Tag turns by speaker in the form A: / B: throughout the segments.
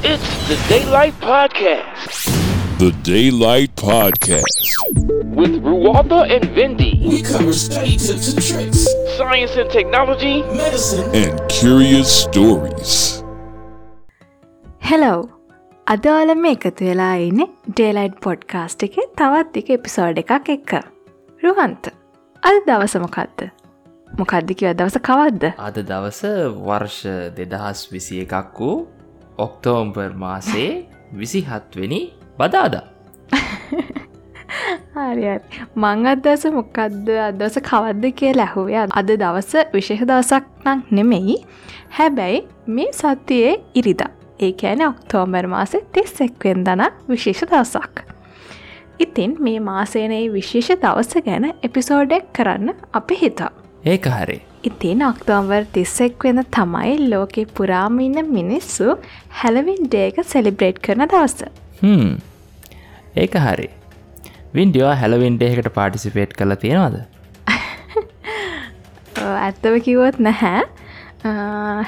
A: It's the Daylight Podcast.
B: The Daylight Podcast.
A: With Ruwalda and Vindy.
C: We cover study tips and tricks,
A: Science and technology.
C: medicine,
B: And curious stories.
D: හෙලව් අදවාලම එකතු වෙලා ඉන්න ඩේලයිඩ් podcast එක තවත් එක episode එකක් එක්ක රුහන්ත අද දවසමකක්ද මොකක්දිකිව දවස කවද්ද
E: අද දවස වර්ෂ දෙදහස් විසි එකක් වූ ඔක්තෝම්බර් මාසේ විසිහත්වෙනි බදාදා.
D: හරි මං අදස මොකක්ද අදවස කවද්ද කිය ලැහුවේ අද දවස විශේෂ දවසක් නං නෙමෙයි. හැබැයි මේ සත්‍යයේ ඉරිද. ඒ ෑන ඔක්තෝම්බර් මාසේ තිස්සෙක්වෙන් දන විශේෂ දවසක්. ඉතින් මේ මාසේනයේ විශේෂ දවස ගැන එපිසෝඩෙක් කරන්න අපි හිතා.
E: ඒක හරි.
D: ඉතින් ඔක්තෝම්බර් තිස්සෙක් වෙන තමයි ලෝකෙ පුරාමින්න මිනිස්සු හැලවින් ඩේක සෙලිබ්‍රේට් කරන දවස.
E: හම්. ඒක හරි. වින්ඩියෝ හැලවින්ඩේකට පාටිසිපේට් කළ තියෙනවද?
D: ඇත්තව කිවොත් නැහැ.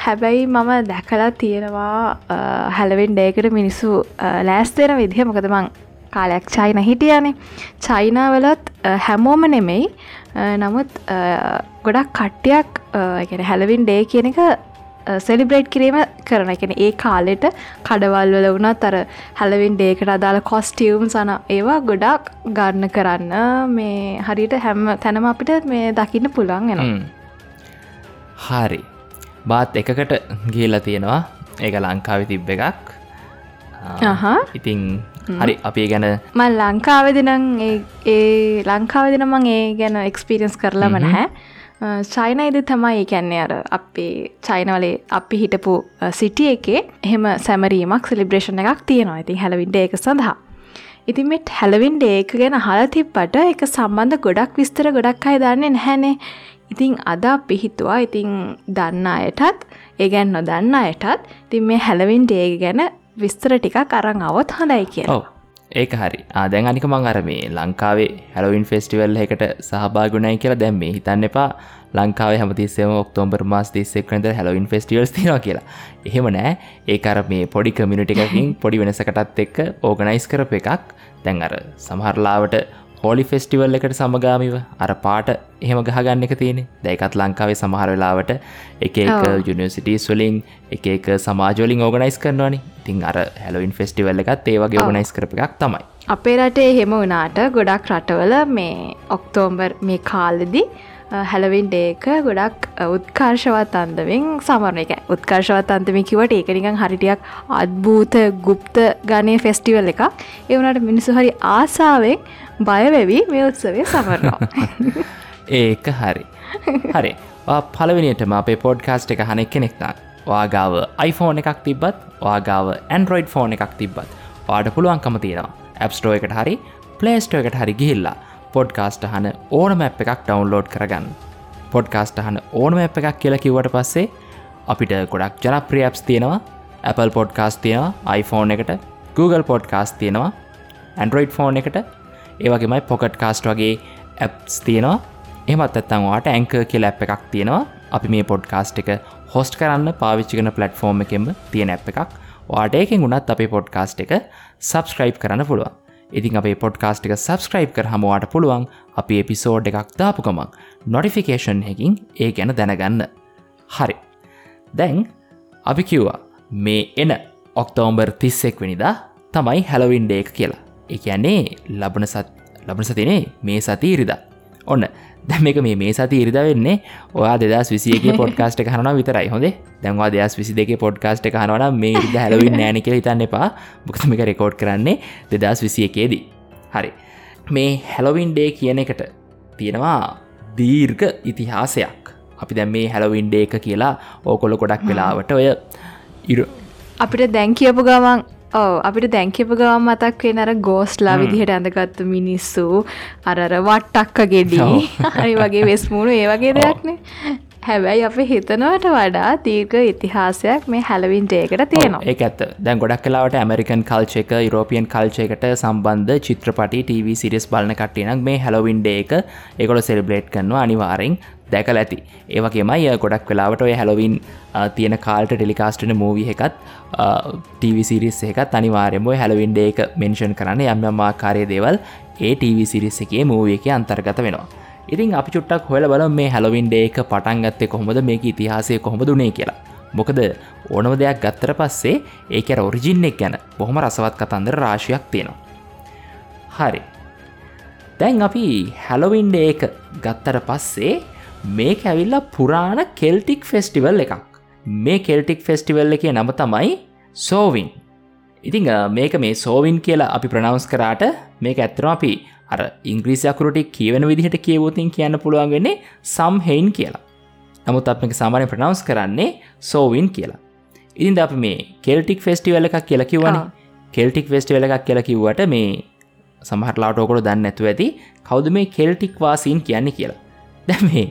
D: හැබැයි මම දැකලා තියෙනවා හැලවෙන් ඩේකට මිනිස්සු ලෑස් දෙෙන විදිහ. මොකදමං කාලයක් චයින හිටියනේ. චයිනාවලත් හැමෝම නෙමෙයි නමුත් ගොඩක් කට්ටයක් ගැන හැලවින් ඩේ කියන එක සෙලිබ්‍රේට් කිරීම කරන එකන ඒ කාලෙට කඩවල් වල වුණත් අර හැලවින් ඩේකට අදාළ කොස්ටියවම් සන ඒවා ගොඩක් ගන්න කරන්න. මේ හරියට හැම තැනම අපිට මේ දකින්න පුළන් එන.
E: හරි. බාත් එකකට ගිල්ල තියෙනවා. ඒක ලංකාවි තිබ්බ එකක්. ඉතිං හරි අපි ගැන
D: මල් ලංකාවදිනං ඒ ලංකාවදිනමං ඒ ගැන එක්ස්පිරියන්ස් කරලම නැහැ. චයිනයිද තමයි කැන්නේ අර අපේ චයිනවලේ අපි හිටපු සිටිය එකේ එහෙම සැමරීමක් සිලිබ්‍රේෂණ එකක් තියෙනවා. ඉතින් හැලවින්ඩ ඒක සඳහා. ඉතින් මෙත් හැලවින්ඩ ඒක ගැන හල තිබ්බට එක සම්බන්ධ ගොඩක් විස්තර ගොඩක් අයි දන්නේ නැහැනේ. ඉතිං අද පිහිතුවා ඉතිං දන්න අයටත් ඒ ගැන් නොදන්න අයටත් තින් මේ හැලවින් ඩේ ගැන විස්තර ටිකක් අරං අවොත් හොඳයි කියලා.
E: ඔව. ඒක හරි. ආදැන් අනික මං අර මේ ලංකාවේ හැලවින් ෆෙස්ටිවල් එකට සහභාගුණයි කියලා දැම් මේ හිතන්න එපා. ලංකාව හමතිස්සම ඔක්තෝම්බර් මාස් තිස්සෙක්නද හැලවින් ෆෙස්ටිවල්ස් තිනවා කියලා. එහෙම නෑ. ඒකර මේ පොඩි කමිනිට එකකින් පොඩි වෙනසකටත් එක්ක ඕගනයිස් කරප එකක්. දැන් අර සමහරලාවට හෝලි ෆෙස්ටිවල් එකට සමගාමිව අර පාට එහෙම ගහගන්න එක තියෙන දැකත් ලංකාවේ සමහර වෙලාවට එක. යුනිසිටස් වලින් එක සමාජෝලින් ඕගනයිස් කරනවානි. ඉතින් අර හැලවින් ෆෙස්ටිවල් එකත් ඒවගේ ඕගනයිස් කරප එකක් තමයි.
D: අපේ රටේ එහෙම වනාට ගොඩක් රටවල මේ ඔක්තෝම්බර් මේ කාලෙදි හැලවින් ඩේක ගොඩක් උත්කර්ශවත් අන්දවෙන් සමරණ එක උත්කර්ශවත් අන්තම කිවට ඒකනිකං හරිටියක් අත්භූත ගුප්ත ගනය ෆෙස්ටිවල් එක එවනට මිනිසු හරි ආසාාවෙන් බයවෙවී මේ උත්සවේ සමරනවා.
E: ඒක හරි. හරි. පලවෙනිටම අපේ පොඩ්කාස්ට් එක හනෙක් කෙනෙක්තා වාගාව iPhone එකක් තිබත් වාගාව ඇන්ඩරෝයිඩ් ෆෝන් එකක් තිබත් වාඩ පුළුවන්කම තියෙනවා. ඇප්ස්ටෝ එකට හරි පලේස්ටෝ එකට හරි ගිහිල්ලා පොඩ්කාස්ට හන ඕනම ඇප් එකක් ඩවන්ලෝඩ් කරගන්න. පොඩ්කාස්ට හන ඕනම ඇප් එකක් කියලා කිවට පස්සේ අපිට ගොඩක් ජනප්‍රියප්ස් තියෙනවා. Apple පොඩ්කාස් තියෙනවා iPhone එකට Google පොඩ්කාස් තියෙනවා ඇන්ඩරෝයිඩ් ෆෝන් එකට. ඒවගේමයි පොකට් කාස්ට් වගේ ඇප්ස් තියෙනවා. එමත් ඇත්තන් වාට ඇංක කියල ඇප් එකක් තියෙනවා. අපි මේ පොඩ්කාස්ට් එක හොස්ට කරන්න පාවිච්චිකන පලට්ෆෝර්ම් එකෙම තියෙන ඇප් එකක්. වාට එකෙන් උනත් අපේ පොඩ්කාස්ට් එක සබස්ක්‍රයිබ් කරන්න පුළුවන්. ඉතින් අපේ පොඩ්කාස්ට් එක සබස්ක්‍රයිබ් කර හමවාට පුළුවන් අපි එපිසෝඩ් එකක් දාපුකමක් නොටිෆිකේෂන් හැකින් ඒ ගැන දැනගන්න. හරි. දැන් අපි කිව්වා මේ එන ඔක්තෝම්බර් තිස්සෙක් වෙනිදා තමයි හැලවින්ඩ එක කියලා. එකන්නේ ලබන සත් ලබන සතිනේ මේ සතීරිද ඔන්න දැම එක මේ මේ සති ඉරිද වෙන්නේ. ඔයා දෙදස් විසියගේ පොඩ්කාස්ට එක හන විතරයි. හොඳ? දැන්වා දෙස් විසි දෙක පොඩ්කාස්ට එක හනවන මේ ඉරිද හැලවින් නෑනක හිතන්න එපා. බුක්තමික රෙකෝඩ් කරන්නේ දෙදස් විසිය එකේදී හරි. මේ හැලොවින් ඩේ කියන එකට තියෙනවා දීර්ඝ ඉතිහාසයක්. අපි දැම් මේ හැලවින්ඩේ එක කියලා ඕකොල ගොඩක් වෙලාවට ඔය ඉරු
D: අපිට දැන් කියපු ගමන් ඕ අපිට දැංකිප ගවම් මතක් වෙන අර ගෝස්ලා විදිහට ඇඳගත්තු මිනිස්සු අරර වට්ටක්ක ගෙඩී හරි වගේ වෙස්මුණු ඒ වගේ දෙයක්නේ හැබැයි අපි හිතනවට වඩා දීර්ඝ ඉතිහාසයක් මේ හැලවින් ඩේකට තියෙනවා.
E: ඒ ඇත්ත. දැන් ගොඩක් කලාවට ඇමරිකන් කල්ච එක යුරෝපියන් කල්චයකට සම්බන්ධ චිත්‍රපටි TV සිරිස් බලන කට්ටියනක් මේ හැලවින්ඩ එක එකොල සෙලිබ්ලේට් කරනවා අනිවාරෙන් දැකල ඇති. ඒවගේමයි අ, ගොඩක් වෙලාවට ඔය හැලොවින් අ, තියෙන කාල්ට ටෙලිකාස්ටන මූවි එකත් ටීවිසිරිස් එකත් අනිවාරයම හැලවින්ඩ එක මෙන්ෂන් කරන්න යම් ආකාරය දේවල් ඒ TV සිරිස් එකේ මූවිය එක අන්තර්ගත වෙනවා. ඉතින් අපි චුට්ටක් හොල බල මේ හැලොවින්ඩ ඒක පටන් ගත්තේ කොහොමද මේක ඉතිහාසය කොහොම දුනේ කියලා. මොකද ඕනම දෙයක් ගත්තර පස්සේ ඒකර ඔරිජින්නෙක් ගැන බොහොම රසවත් කතන්දර රාශියක් තියෙනවා. හරි. දැන් අපි හැලොවින්ඩ ඒක ගත්තර පස්සේ මේ ඇවිල්ලා පුරාණ කෙල්ටික් ෆෙස්ටිවල් එකක්. මේ කෙල්ටික් ෆෙස්ටිවල් එක නම තමයි සෝවින්. ඉතිං මේක මේ සෝවින් කියලා අපි ප්‍රනවස් කරාට මේක ඇත්තරම අපි අර ඉංග්‍රීසියකුරටි කියවෙන විදිහට කියවතින් කියන්න පුළුවන් වෙන්නේ සම්හෙයින් කියලා. නමුත් අප සාමානය ප්‍රනවස් කරන්නේ සෝවින් කියලා. ඉතින්ද අප මේ කෙල්ටික් ෆෙස්ටිවල එකක් කියලා කිවන. කෙල්ටික් ෆෙස්ටිවල එකක් කියලා කිව්වට මේ සමහරලාට ඕකොළ දන්න ඇතු ඇති කවුද මේ කෙල්ටික් වාසීන් කියන්නේ කියලා දැ මේ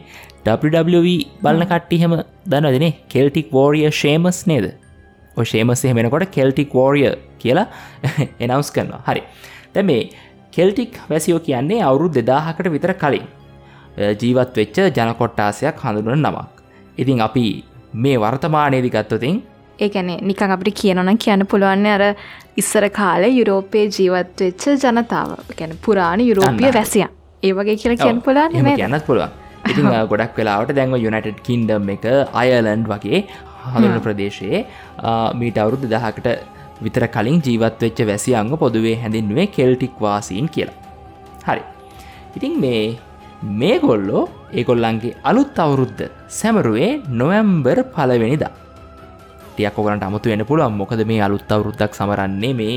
E: WW බලන කට්ටිහෙම දන්නදනේ කෙල්ටික් වෝරිය ශේමස් නේද? ශේමස් එහෙමෙනකොට කෙල්ටික් වෝරිය කියලා එනවස් කරනවා. හරි. දැ මේ කෙල්ටික් වැසියෝ කියන්නේ අවුරු දෙදාහකට විතර කලින්. ජීවත් වෙච්ච ජනකොට්ටාසයක් හඳුනන නමක්. ඉතින් අපි මේ වර්තමානයේදි ගත්තතින්
D: ඒ ගැන නිකං අපිට කියනන කියන්න පුළුවන්න අර ඉස්සර කාලේ යුරෝපයේ ජීවත් වෙච්ච ජනතාව. ගැන පුරාණ යුරෝපිය. වැසියන් ඒ වගේ කියලා කියන්න පුලාන්න
E: එම කියන්නත් පුළුවන්. ඉතින් ගොඩක් වෙලාවට දැන්ව යුනටඩ් කින්ඩම් එක අයලන්ඩ් වගේ හඳුන ප්‍රදේශයේ මීට අවුරුදු දහකට විතර කලින් ජීවත් වෙච්ච වැසියංග පොදුවේ හැඳින්වේ කෙල්ටික් වාසීන් කියලා. හරි. ඉතින් මේ මේ ගොල්ලෝ ඒගොල්ලන්ගේ අලුත් අවුරුද්ධ සැමරුවේ නොවැම්බර් පලවෙනිදා ටියක් ඔගලන්ට අමුතු වෙන පුළුවන්. මොකද මේ අලුත් අවුරුද්දක් සමරන්නේ මේ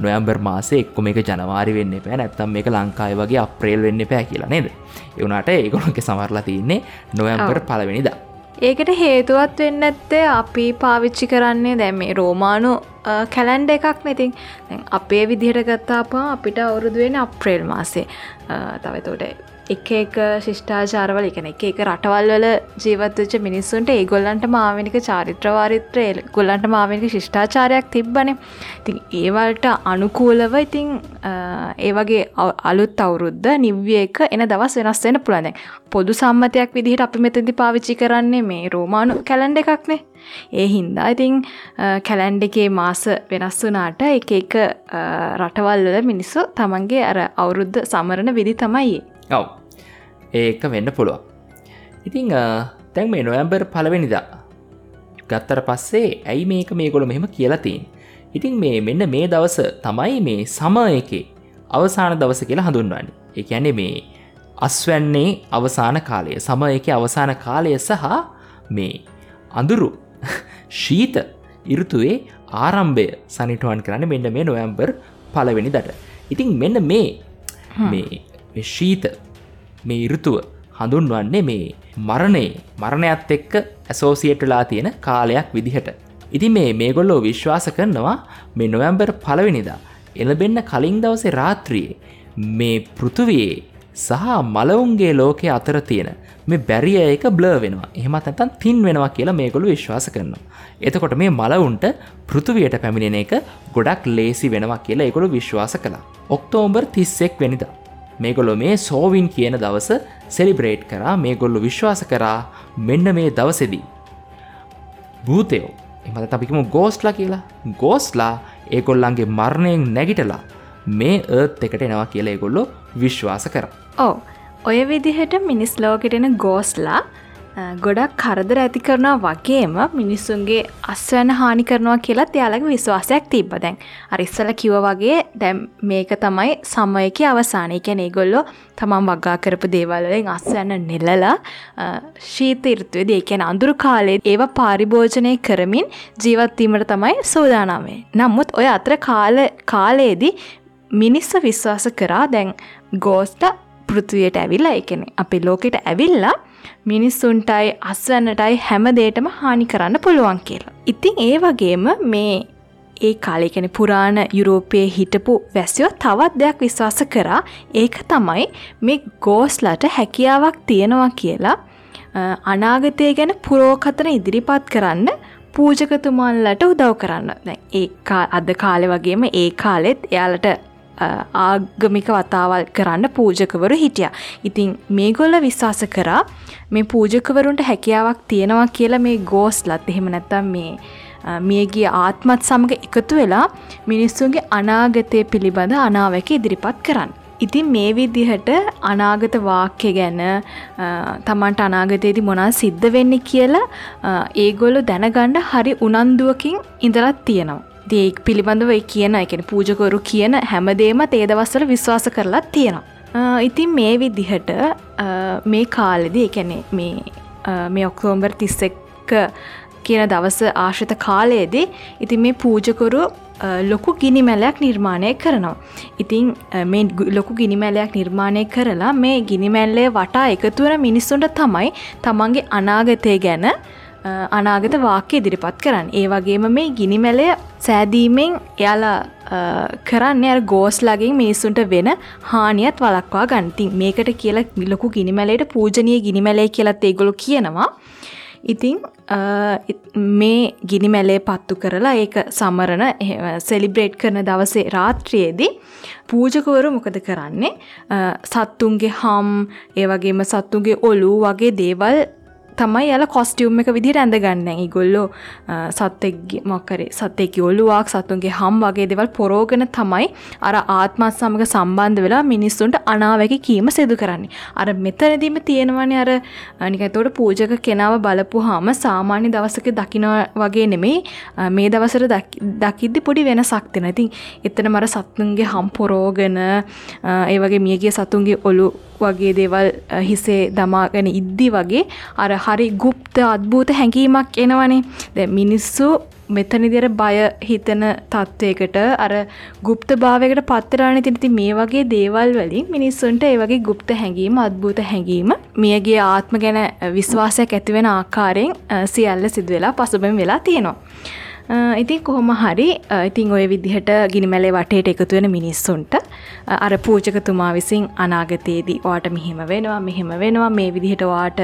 E: නොයම්බර් මාසේ එක්කො මේක ජනවාරි වෙන්න පෑ නැත්තම් මේක ලංකාය වගේ අප්‍රේල් වෙන්න පෑ කියලා නේද? එවුණට ඒගොලොක සමරලා තියන්නේ නොයම්බර්. පලවෙනිදා
D: ඒකට හේතුවත් වෙන්න ඇත්තේ අපි පාවිච්චි කරන්නේ දැම් මේ රෝමානු කැලන්ඩ එකක් නැතින් දැන් අපේ විදිහට ගත්තාපා අපිට අවුරුදුවෙන අප්‍රේල් මාසේ. තවතෝට එක එක ශිෂ්ඨාචාරවල එකන එක එක රටවල් වල ජීවත්වච්ච මිනිස්සුන්ට ඒගොල්ලන්ට මාවනික චාරිත්‍රවාරිත්‍ර ගොල්ලන්ට මාවනික ශිෂ්ඨාචාරයක් තිබ්බන. ඉතින් ඒවල්ට අනුකූලව ඉතිං අ, ඒ වගේ අව- අලුත් අවුරුද්ධ නිව්ිය එක එන දවස් වෙනස් වෙන පුළන පොදු සම්මතයක් විදිහට අපි මෙතදි පාවිච්චි කරන්නේ මේ රෝමානු කැලන්ඩ එකක්නේ ඒ හින්දා ඉතිං කැලන්ඩ එකේ මාස වෙනස් වනාට එක එක අ, රටවල් වල මිනිස්සු තමන්ගේ අර අවුරුද්ධ සමරණ විදි තමයි.
E: ඔව්. ඒක වෙන්න පුළුවන්. ඉතිං අ, තැන් මේ නොයම්බර් පලවෙනිදා ගත්තර පස්සේ ඇයි මේක මේ ගොල මෙහෙම කියලතින් ඉතින් මේ මෙන්න මේ දවස තමයි මේ සම එකේ අවසාන දවස කියලා හඳුන්වන්නේ. එක ඇනේ මේ අස්වැන්නේ අවසාන කාලය සම එක අවසාන කාලය සහ මේ අඳුරු ශීත ඉරුතුවේ ආරම්භය සනිටුවන් කරන්න මෙන්න මේ නොයම්බර් පලවෙනි දට ඉතින් මෙන්න මේ මේ ශීත මේ ඉරුතුව හඳුන්වන්නේ මේ මරණයේ මරණයත් එක්ක ඇසෝසියටලා තියෙන කාලයක් විදිහට. ඉතින් මේ මේගොල්ලෝ විශ්වාස කරනවා මේ නොවැම්බර් පලවෙනිදා එළබෙන්න කලින් දවසේ රාත්‍රියයේ මේ පෘතුවයේ සහ මලවුන්ගේ ලෝකය අතර තියෙන මේ බැරිය එක බ්ලර් වෙනවා එහමත් ඇතන් තින් වෙනවා කියලා මේගොලු විශ්වාස කරනවා. එතකොට මේ මලවුන්ට පෘතුවයට පැමිණෙන එක ගොඩක් ලේසි වෙනවා කියලා එකොළු විශ්වාස කලා. ඔක්තෝම්බර් තිස්සෙක් වෙනිද. මේගොල්ලො මේ සෝවින් කියන දවස සෙලිබ්‍රේට් කරා මේගොල්ලු විශ්වාස කරා මෙන්න මේ දවසෙදී. භූතයෝ එමත අපිකම ගෝස්ලා කියලා ගෝස්ලා ඒගොල්ලන්ගේ මරණයෙන් නැගිටලා මේ ඒත් එකට එනවා කියලා ඒගොල්ලො විශ්වාස කර.
D: ඕ ඔය විදිහට මිනිස් ලෝකෙටෙන ගෝස්ලා අ, ගොඩක් කරදර ඇති කරනවා වගේම මිනිස්සුන්ගේ අස්වැන්න හානි කරනවා කියලත් එයාලගේ විශ්වාසයක් තිබ්බ. දැන් අරිස්සල කිව වගේ දැම් මේක තමයි සමයක අවසානය. කැන ගොල්ලො තමන් වගා කරපු දේවල්වලින් අස්වැන්න නෙල්ලලා ශීත ඉර්තුවද ඒකැන අඳුරු කාලේ ඒව පාරිභෝජනය කරමින් ජීවත්වීමට තමයි සෝදානාවේ නමුත් ඔය අතර කාල කාලයේදී මිනිස්ස විශ්වාස කරා දැන් ගෝස්ට පෘතුවයට ඇවිල්ලා එකන අපි ලෝකෙට ඇවිල්ලා මිනිස්සුන්ටයි අස්වන්නටයි හැම දේටම හානි කරන්න පුළුවන් කියලා. ඉතින් ඒ වගේම මේ ඒ කාලෙකෙන පුරාණ යුරෝපයේ හිටපු වැසියෝ තවත් දෙයක් විශ්වාස කරා ඒක තමයි මේ ගෝස්ලට හැකියාවක් තියෙනවා කියලා අනාගතය ගැන පුරෝකතන ඉදිරිපත් කරන්න පූජකතුමන්ලට උදව් කරන්න ඒ අද කාලෙ වගේම ඒ කාලෙත් එයාලට ආගමික වතාවල් කරන්න පූජකවරු හිටිය. ඉතින් මේගොල්ල විශ්වාස කරා මේ පූජකවරුන්ට හැකියාවක් තියෙනවා කියලා මේ ගෝස් ලත් එහෙම නැත්තම් මේ මියගේ ආත්මත් සමඟ එකතු වෙලා මිනිස්සුන්ගේ අනාගතය පිළිබඳ අනාවක ඉදිරිපත් කරන්න. ඉතින් මේ විදිහට අනාගත වාක්‍ය ගැන තමන්ට අනාගතයේදී මොනා සිද්ධ වෙන්න කියලා ඒගොල්ලො දැනගණ්ඩ හරි උනන්දුවකින් ඉඳලත් තියෙනවා. දේක් පිළිබඳව කියන එකන පූජකවරු කියන හැමදේම තේදවස්සල විශ්වාස කරලා තියෙනවා. ඉතින් මේ විදිහට මේ කාලෙද එකැනෙ මේ මේ ඔක්තෝම්බර් තිස්සෙක්ක කියන දවස ආශ්‍රිත කාලයේදී ඉතින් මේ පූජකරු ලොකු ගිනිමැලයක් නිර්මාණය කරනවා. ඉතින් මේ ලොකු ගිනිමැලයක් නිර්මාණය කරලා මේ ගිනිමැල්ලේ වටා එකතුවන මිනිස්සුන්ට තමයි තමන්ගේ අනාගතය ගැන අනාගත වාක්‍ය ඉදිරිපත් කරන්න. ඒ වගේම මේ ගිනිමැලය සෑදීමෙන් එයාලා කරන්න අර ගෝස්ලාගෙන් මිනිස්සුන්ට වෙන හානියත් වලක්වා ගන්තින් මේකට කියලා ලොකු ගිනිමැලයට පූජනය ගිනිමැලේ කියලත් ඒගොලු කියනවා. ඉතිං මේ ගිනිමැලේ පත්තු කරලා ඒක සමරණ සෙලිබ්‍රේට් කරන දවසේ රාත්‍රියේදී පූජකවරු මොකද කරන්නේ සත්තුන්ගේ හම් ඒවගේම සත්තුන්ගේ ඔලු වගේ දේවල් තමයි යාල කොස්ටියුම් එක විදිහට ඇඳගන්න ඉගොල්ලෝ සත්තෙක් මොක්කරේ සත්තෙක් ඔල්ලුවක් සතුන්ගේ හම් වගේ දෙවල් පොරෝගන තමයි අර ආත්මත් සමඟ සම්බන්ධ වෙලා මිනිස්සුන්ට අනාවැකි කීම සිදු කරන්නේ. අර මෙතනදීම තියෙනවන අර නිකතෝට පූජක කෙනාව බලපු හාම සාමාන්‍ය දවසක දකින වගේ නෙමෙයි මේ දවසර දකිද්දි පොඩි වෙන සක්තින ඉතින් එතන මර සත්තුන්ගේ හම් පොරෝගන ඒවගේ මියගේ සතුන්ගේ ඔලු වගේ දේවල් හිසේ දමාගෙන ඉද්දි වගේ අර හරි ගුප්ත අත්භූත හැඟීමක් එනවනේ දැ මිනිස්සු මෙතනිදිර බය හිතන තත්ත්වයකට අර ගුප්ත භාවයකට පත්තරාණ තිනති මේ වගේ දේවල් වලින් මිනිස්සුන්ට ඒ වගේ ගුප්ත හැඟීම අත්භූත හැඟීම මියගේ ආත්ම ගැන විශ්වාසයක් ඇතිවෙන ආකාරයෙන් සියල්ල සිදුවෙලා පසුබම වෙලා තියෙනවා. ඉතින් කොහොම හරි ඉතින් ඔය විදිහට ගිනිමැලේ වටේට එකතු වෙන මිනිස්සුන්ට අර පූජකතුමා විසින් අනාගතයේදී වාට මෙහෙම වෙනවා මෙහෙම වෙනවා මේ විදිහට වාට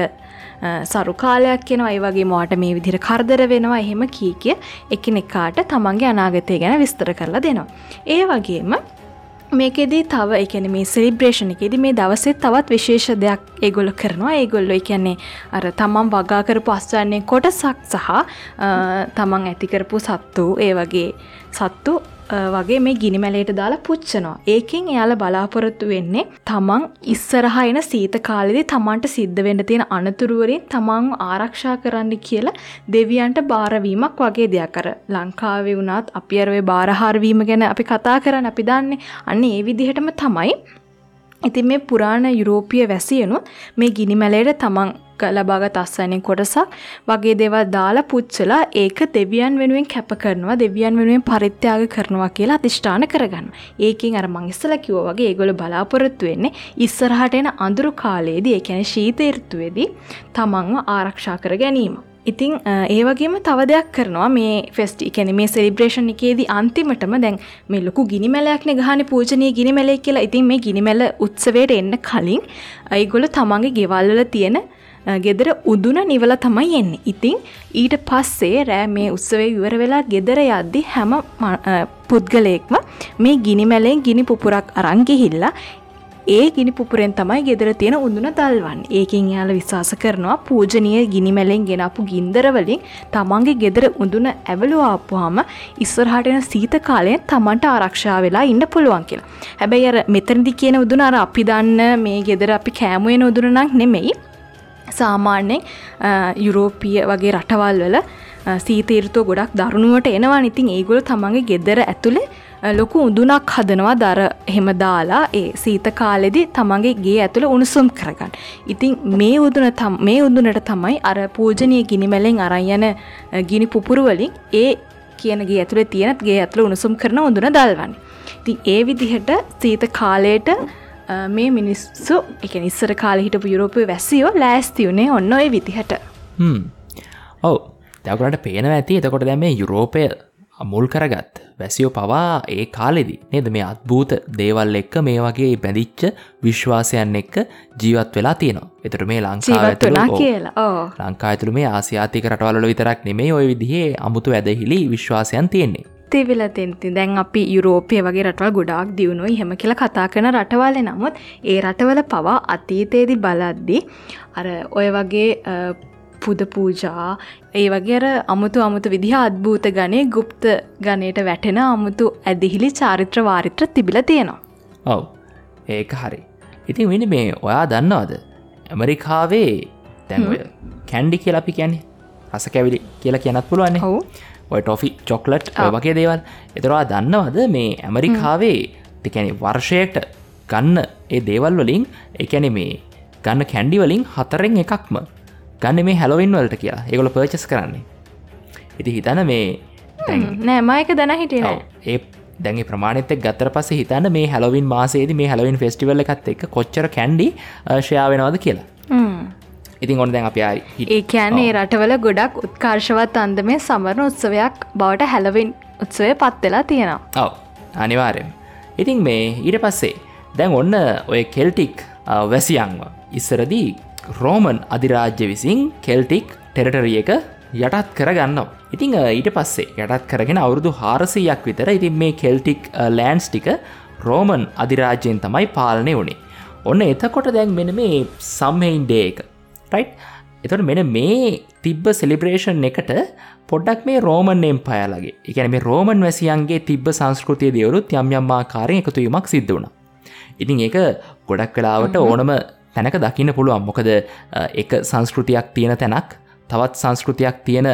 D: සරු කාලයක් කෙනවා ඒ වගේ මවාට මේ විදිහට කරදර වෙනවා එහෙම කී කිය එකිනෙකාට තමන්ගේ අනාගතය ගැන විස්තර කරලා දෙනවා. ඒ වගේම මේකෙදී තව එකන මේ සෙලිබ්‍රේෂණ එකෙද මේ දවසෙත් තවත් විශේෂ දෙයක් ඒගොල්ල කරනවා. ඒගොල්ලො එකන්නේ අර තමන් වගාකරපු අස්වන්නේ කොටසක් සහ තමන් ඇතිකරපු සත්තු ඒ වගේ සත්තු වගේ මේ ගිනිමැලේට දාලා පුච්චනවා. ඒකෙන් එයාල බලාපොරොත්තු වෙන්නේ තමන් ඉස්සරහා එන සීත කාලෙදි තමන්ට සිද්ධ වෙන්න තියෙන අනතුරුවරින් තමන් ආරක්ෂා කරන්න කියලා දෙවියන්ට බාරවීමක් වගේ දෙයක් අර ලංකාවේ වුණත් අපි අර ඔය බාරහාරවීම ගැන අපි කතා කරන්න අපි දන්නේ අන්න ඒ විදිහටම තමයි ඉතින් මේ පුරාණ යුරෝපිය වැසියනු මේ ගිනිමැලේට තමන් ලබාගත් අස්සයනෙන් කොටසක් වගේ දේවල් දාලා පුච්චලා ඒක දෙවියන් වෙනුවෙන් කැප කරනවා දෙවියන් වෙනුවෙන් පරිත්‍යාග කරනවා කියලා අතිෂ්ඨාන කරගන්න. ඒකෙන් අර මං ඉස්සලා කිව්වා වගේ ඒගොල්ලෝ බලාපොරොත්තු වෙන්නේ ඉස්සරහට එන අඳුරු කාලයේදී ඒ කියන්නේ ශීත ඍතුවේදී තමන්ව ආරක්ෂා කර ගැනීම. ඉතිං ඒ වගේම තව දෙයක් කරනවා මේ ෆෙස්ටි කැන මේ සෙලිබ්‍රේෂන් එකේදී අන්තිමටම දැන් මේ ලොකු ගිනිමැලයක්න ගහන පූජනය ගිනිමැලෙක් කියලා ඉතින් මේ ගිනිමැල උත්සවයට එන්න කලින් අයිගොල තමන්ගේ ගෙවල්වල තියෙන ගෙදර උදුන නිවල තමයි එන්නේ. ඉතින් ඊට පස්සේ රෑ මේ උත්සවේ ඉවර වෙලා ගෙදර යද්දි හැම පුද්ගලයෙක්ම මේ ගිනිමැලෙන් ගිනි පුපුරක් අරන් ගිහිල්ලා ඒ ගිනි පුපුරෙන් තමයි ගෙදර තියෙන උඳුන දල්වන්. ඒකෙන් යාල විශ්වාස කරනවා පූජනීය ගිනිමැලෙන් ගෙනපු ගින්දරවලින් තමන්ගේ ගෙදර උඳුන ඇවලු ආපුහම ඉස්සරහට එන සීත කාලයෙන් තමන්ට ආරක්ෂා වෙලා ඉන්න පුළුවන් කියලා. හැබැයි අර මෙතනදි කියන උදුන අර අපි දන්න මේ ගෙදර අපි කෑමුවෙන උදුන නම් නෙමෙයි. සාමාන්‍යෙන් යුරෝපිය වගේ රටවල් වල සීතීර්තුව ගොඩක් දරුණුවට එනවා ඉතින් ඒගොල තමන්ගේ ගෙදර ඇතුළේ ලොකු උඳුනක් හදනවා දර හෙම දාලා ඒ සීත කාලෙදි තමන්ගේ ගේ ඇතුළ උණුසුම් කරගන්න. ඉතින් මේ උදුන මේ උදුනට තමයි අර පූජනය ගිනිමැලෙන් අරයන ගිනි පුපුරුවලින් ඒ කියනගේ ඇතුළ තියෙනත් ගේ ඇතුළ උණුසුම් කරන උඳුන දල්වන්න. ඉතින් ඒ විදිහට සීත කාලයට මේ මිනිස්සු එක නිස්සර කාල හිටපු යුරෝපය වැසියෝ ලෑස්තිවුණේ ඔන්න ඔය විදිහට
E: ඔව් තැකරට පේන ඇති එතකොට දැම යුරෝපය මුල් කරගත් වැසියෝ පවා ඒ කාලෙදි. නේද? මේ අත්භූත දේවල් එක්ක මේ වගේ බැඳිච්ච විශ්වාසයන් එක්ක ජීවත් වෙලා තියෙනවා. එතට මේ ඔව්.
D: කියලා.
E: ලංකා ඇතුළ මේ ආසියාතික රටවල විතරක් නෙමේ ඔය විදිහේ අමුතු ඇදහිලි විශ්වාසයන් තියෙන්නේ.
D: තිවිල තින්ති දැන් අපි යුරෝපය වගේ රටවල් ගොඩාක් දියුණුව හෙම කියල කතා කන රටවල නමුත් ඒ රටවල පවා අතීතයේදි බලද්දි අර ඔය වගේ පුද පූජා. ඒ වගේ අර අමුතු අමුතු විදිහ අත්භූත ගනේ ගුප්ත ගනයට වැටෙන අමුතු ඇදිහිලි චාරිත්‍ර වාරිත්‍ර තිබිල තියෙනවා.
E: ඔව්. ඒක හරි. ඉතින් වෙන මේ ඔයා දන්නවද? ඇමරිකාවේ දැන්ඔය කැන්ඩි කියල අපි කියන්නේ. රස කැවිලි කියලා කියනත් පුළුවන්නේ.
D: ඔව්.
E: ඔය ටොෆි චොක්ලට් වගේ දේවල්. එතරවා දන්නවද මේ ඇමරිකාවේ තිකැනි වර්ෂයට ගන්න ඒ දේවල් වලින් එකැන මේ ගන්න කැන්ඩිවලින් හතරෙන් එකක්ම ගන්න මේ හැලොවින් වලට කියලා. ඒගොල පර්චස් කරන්නේ. ඉති හිතන මේ
D: නෑමයක දැන හිටිය.
E: ඒ දැන් ප්‍රමාණත ගත්තර පස හිතන්න මේ හැලවින් මාසේද මේ හැලවින් ෆෙස්ටිවල්ල එකත් එක් කොච්චර කැන්ඩි ශයාවෙනවාද කියලා. ඉතින් ඔොන් දැන් අප
D: ඒ කියන්නේ රටවල ගොඩක් උත්කර්ශවත් අන්දමේ සමරණ උත්සවයක් බවට හැලවින් උත්සවය පත්වෙලා තියෙනවා.
E: ඔව අනිවාරයෙන් ඉතින් මේ ඊට පස්සේ දැන් ඔන්න ඔය කෙල්ටික් වැසියන්ව ඉස්සරදී රෝමන් අධිරාජ්‍ය විසින් කෙල්ටික් ටෙරටරිය එක යටත් කරගන්න ඉතිං ඊට පස්සේ යටත් කරගෙන අවුරුදු හාරසීයක් විතර ඉතින් මේ කෙල්ටික් ලෑන්ස් ටික රෝමන් අධිරාජ්‍යයෙන් තමයි පාලනය වුණේ. ඔන්න එතකොට දැන් මෙන මේ සම්හෙයින් ඩේ එක. ටයි් එතට මෙන මේ තිබ්බ සෙලිබ්‍රේෂන් එකට පොඩ්ඩක් මේ රෝමන් එම්පයලගේ එකන මේ රෝමන් වැසියන්ගේ තිබ්බ සංස්කෘතිය දියවරුත් යම් යම්මාකාරය එකතුවීමක් සිද්ධ වුණ. ඉතින් ඒක ගොඩක් වෙලාවට ඕනම තැනක දකින්න පුළුවන්. මොකද අ, එක සංස්කෘතියක් තියෙන තැනක් තවත් සංස්කෘතියක් තියෙන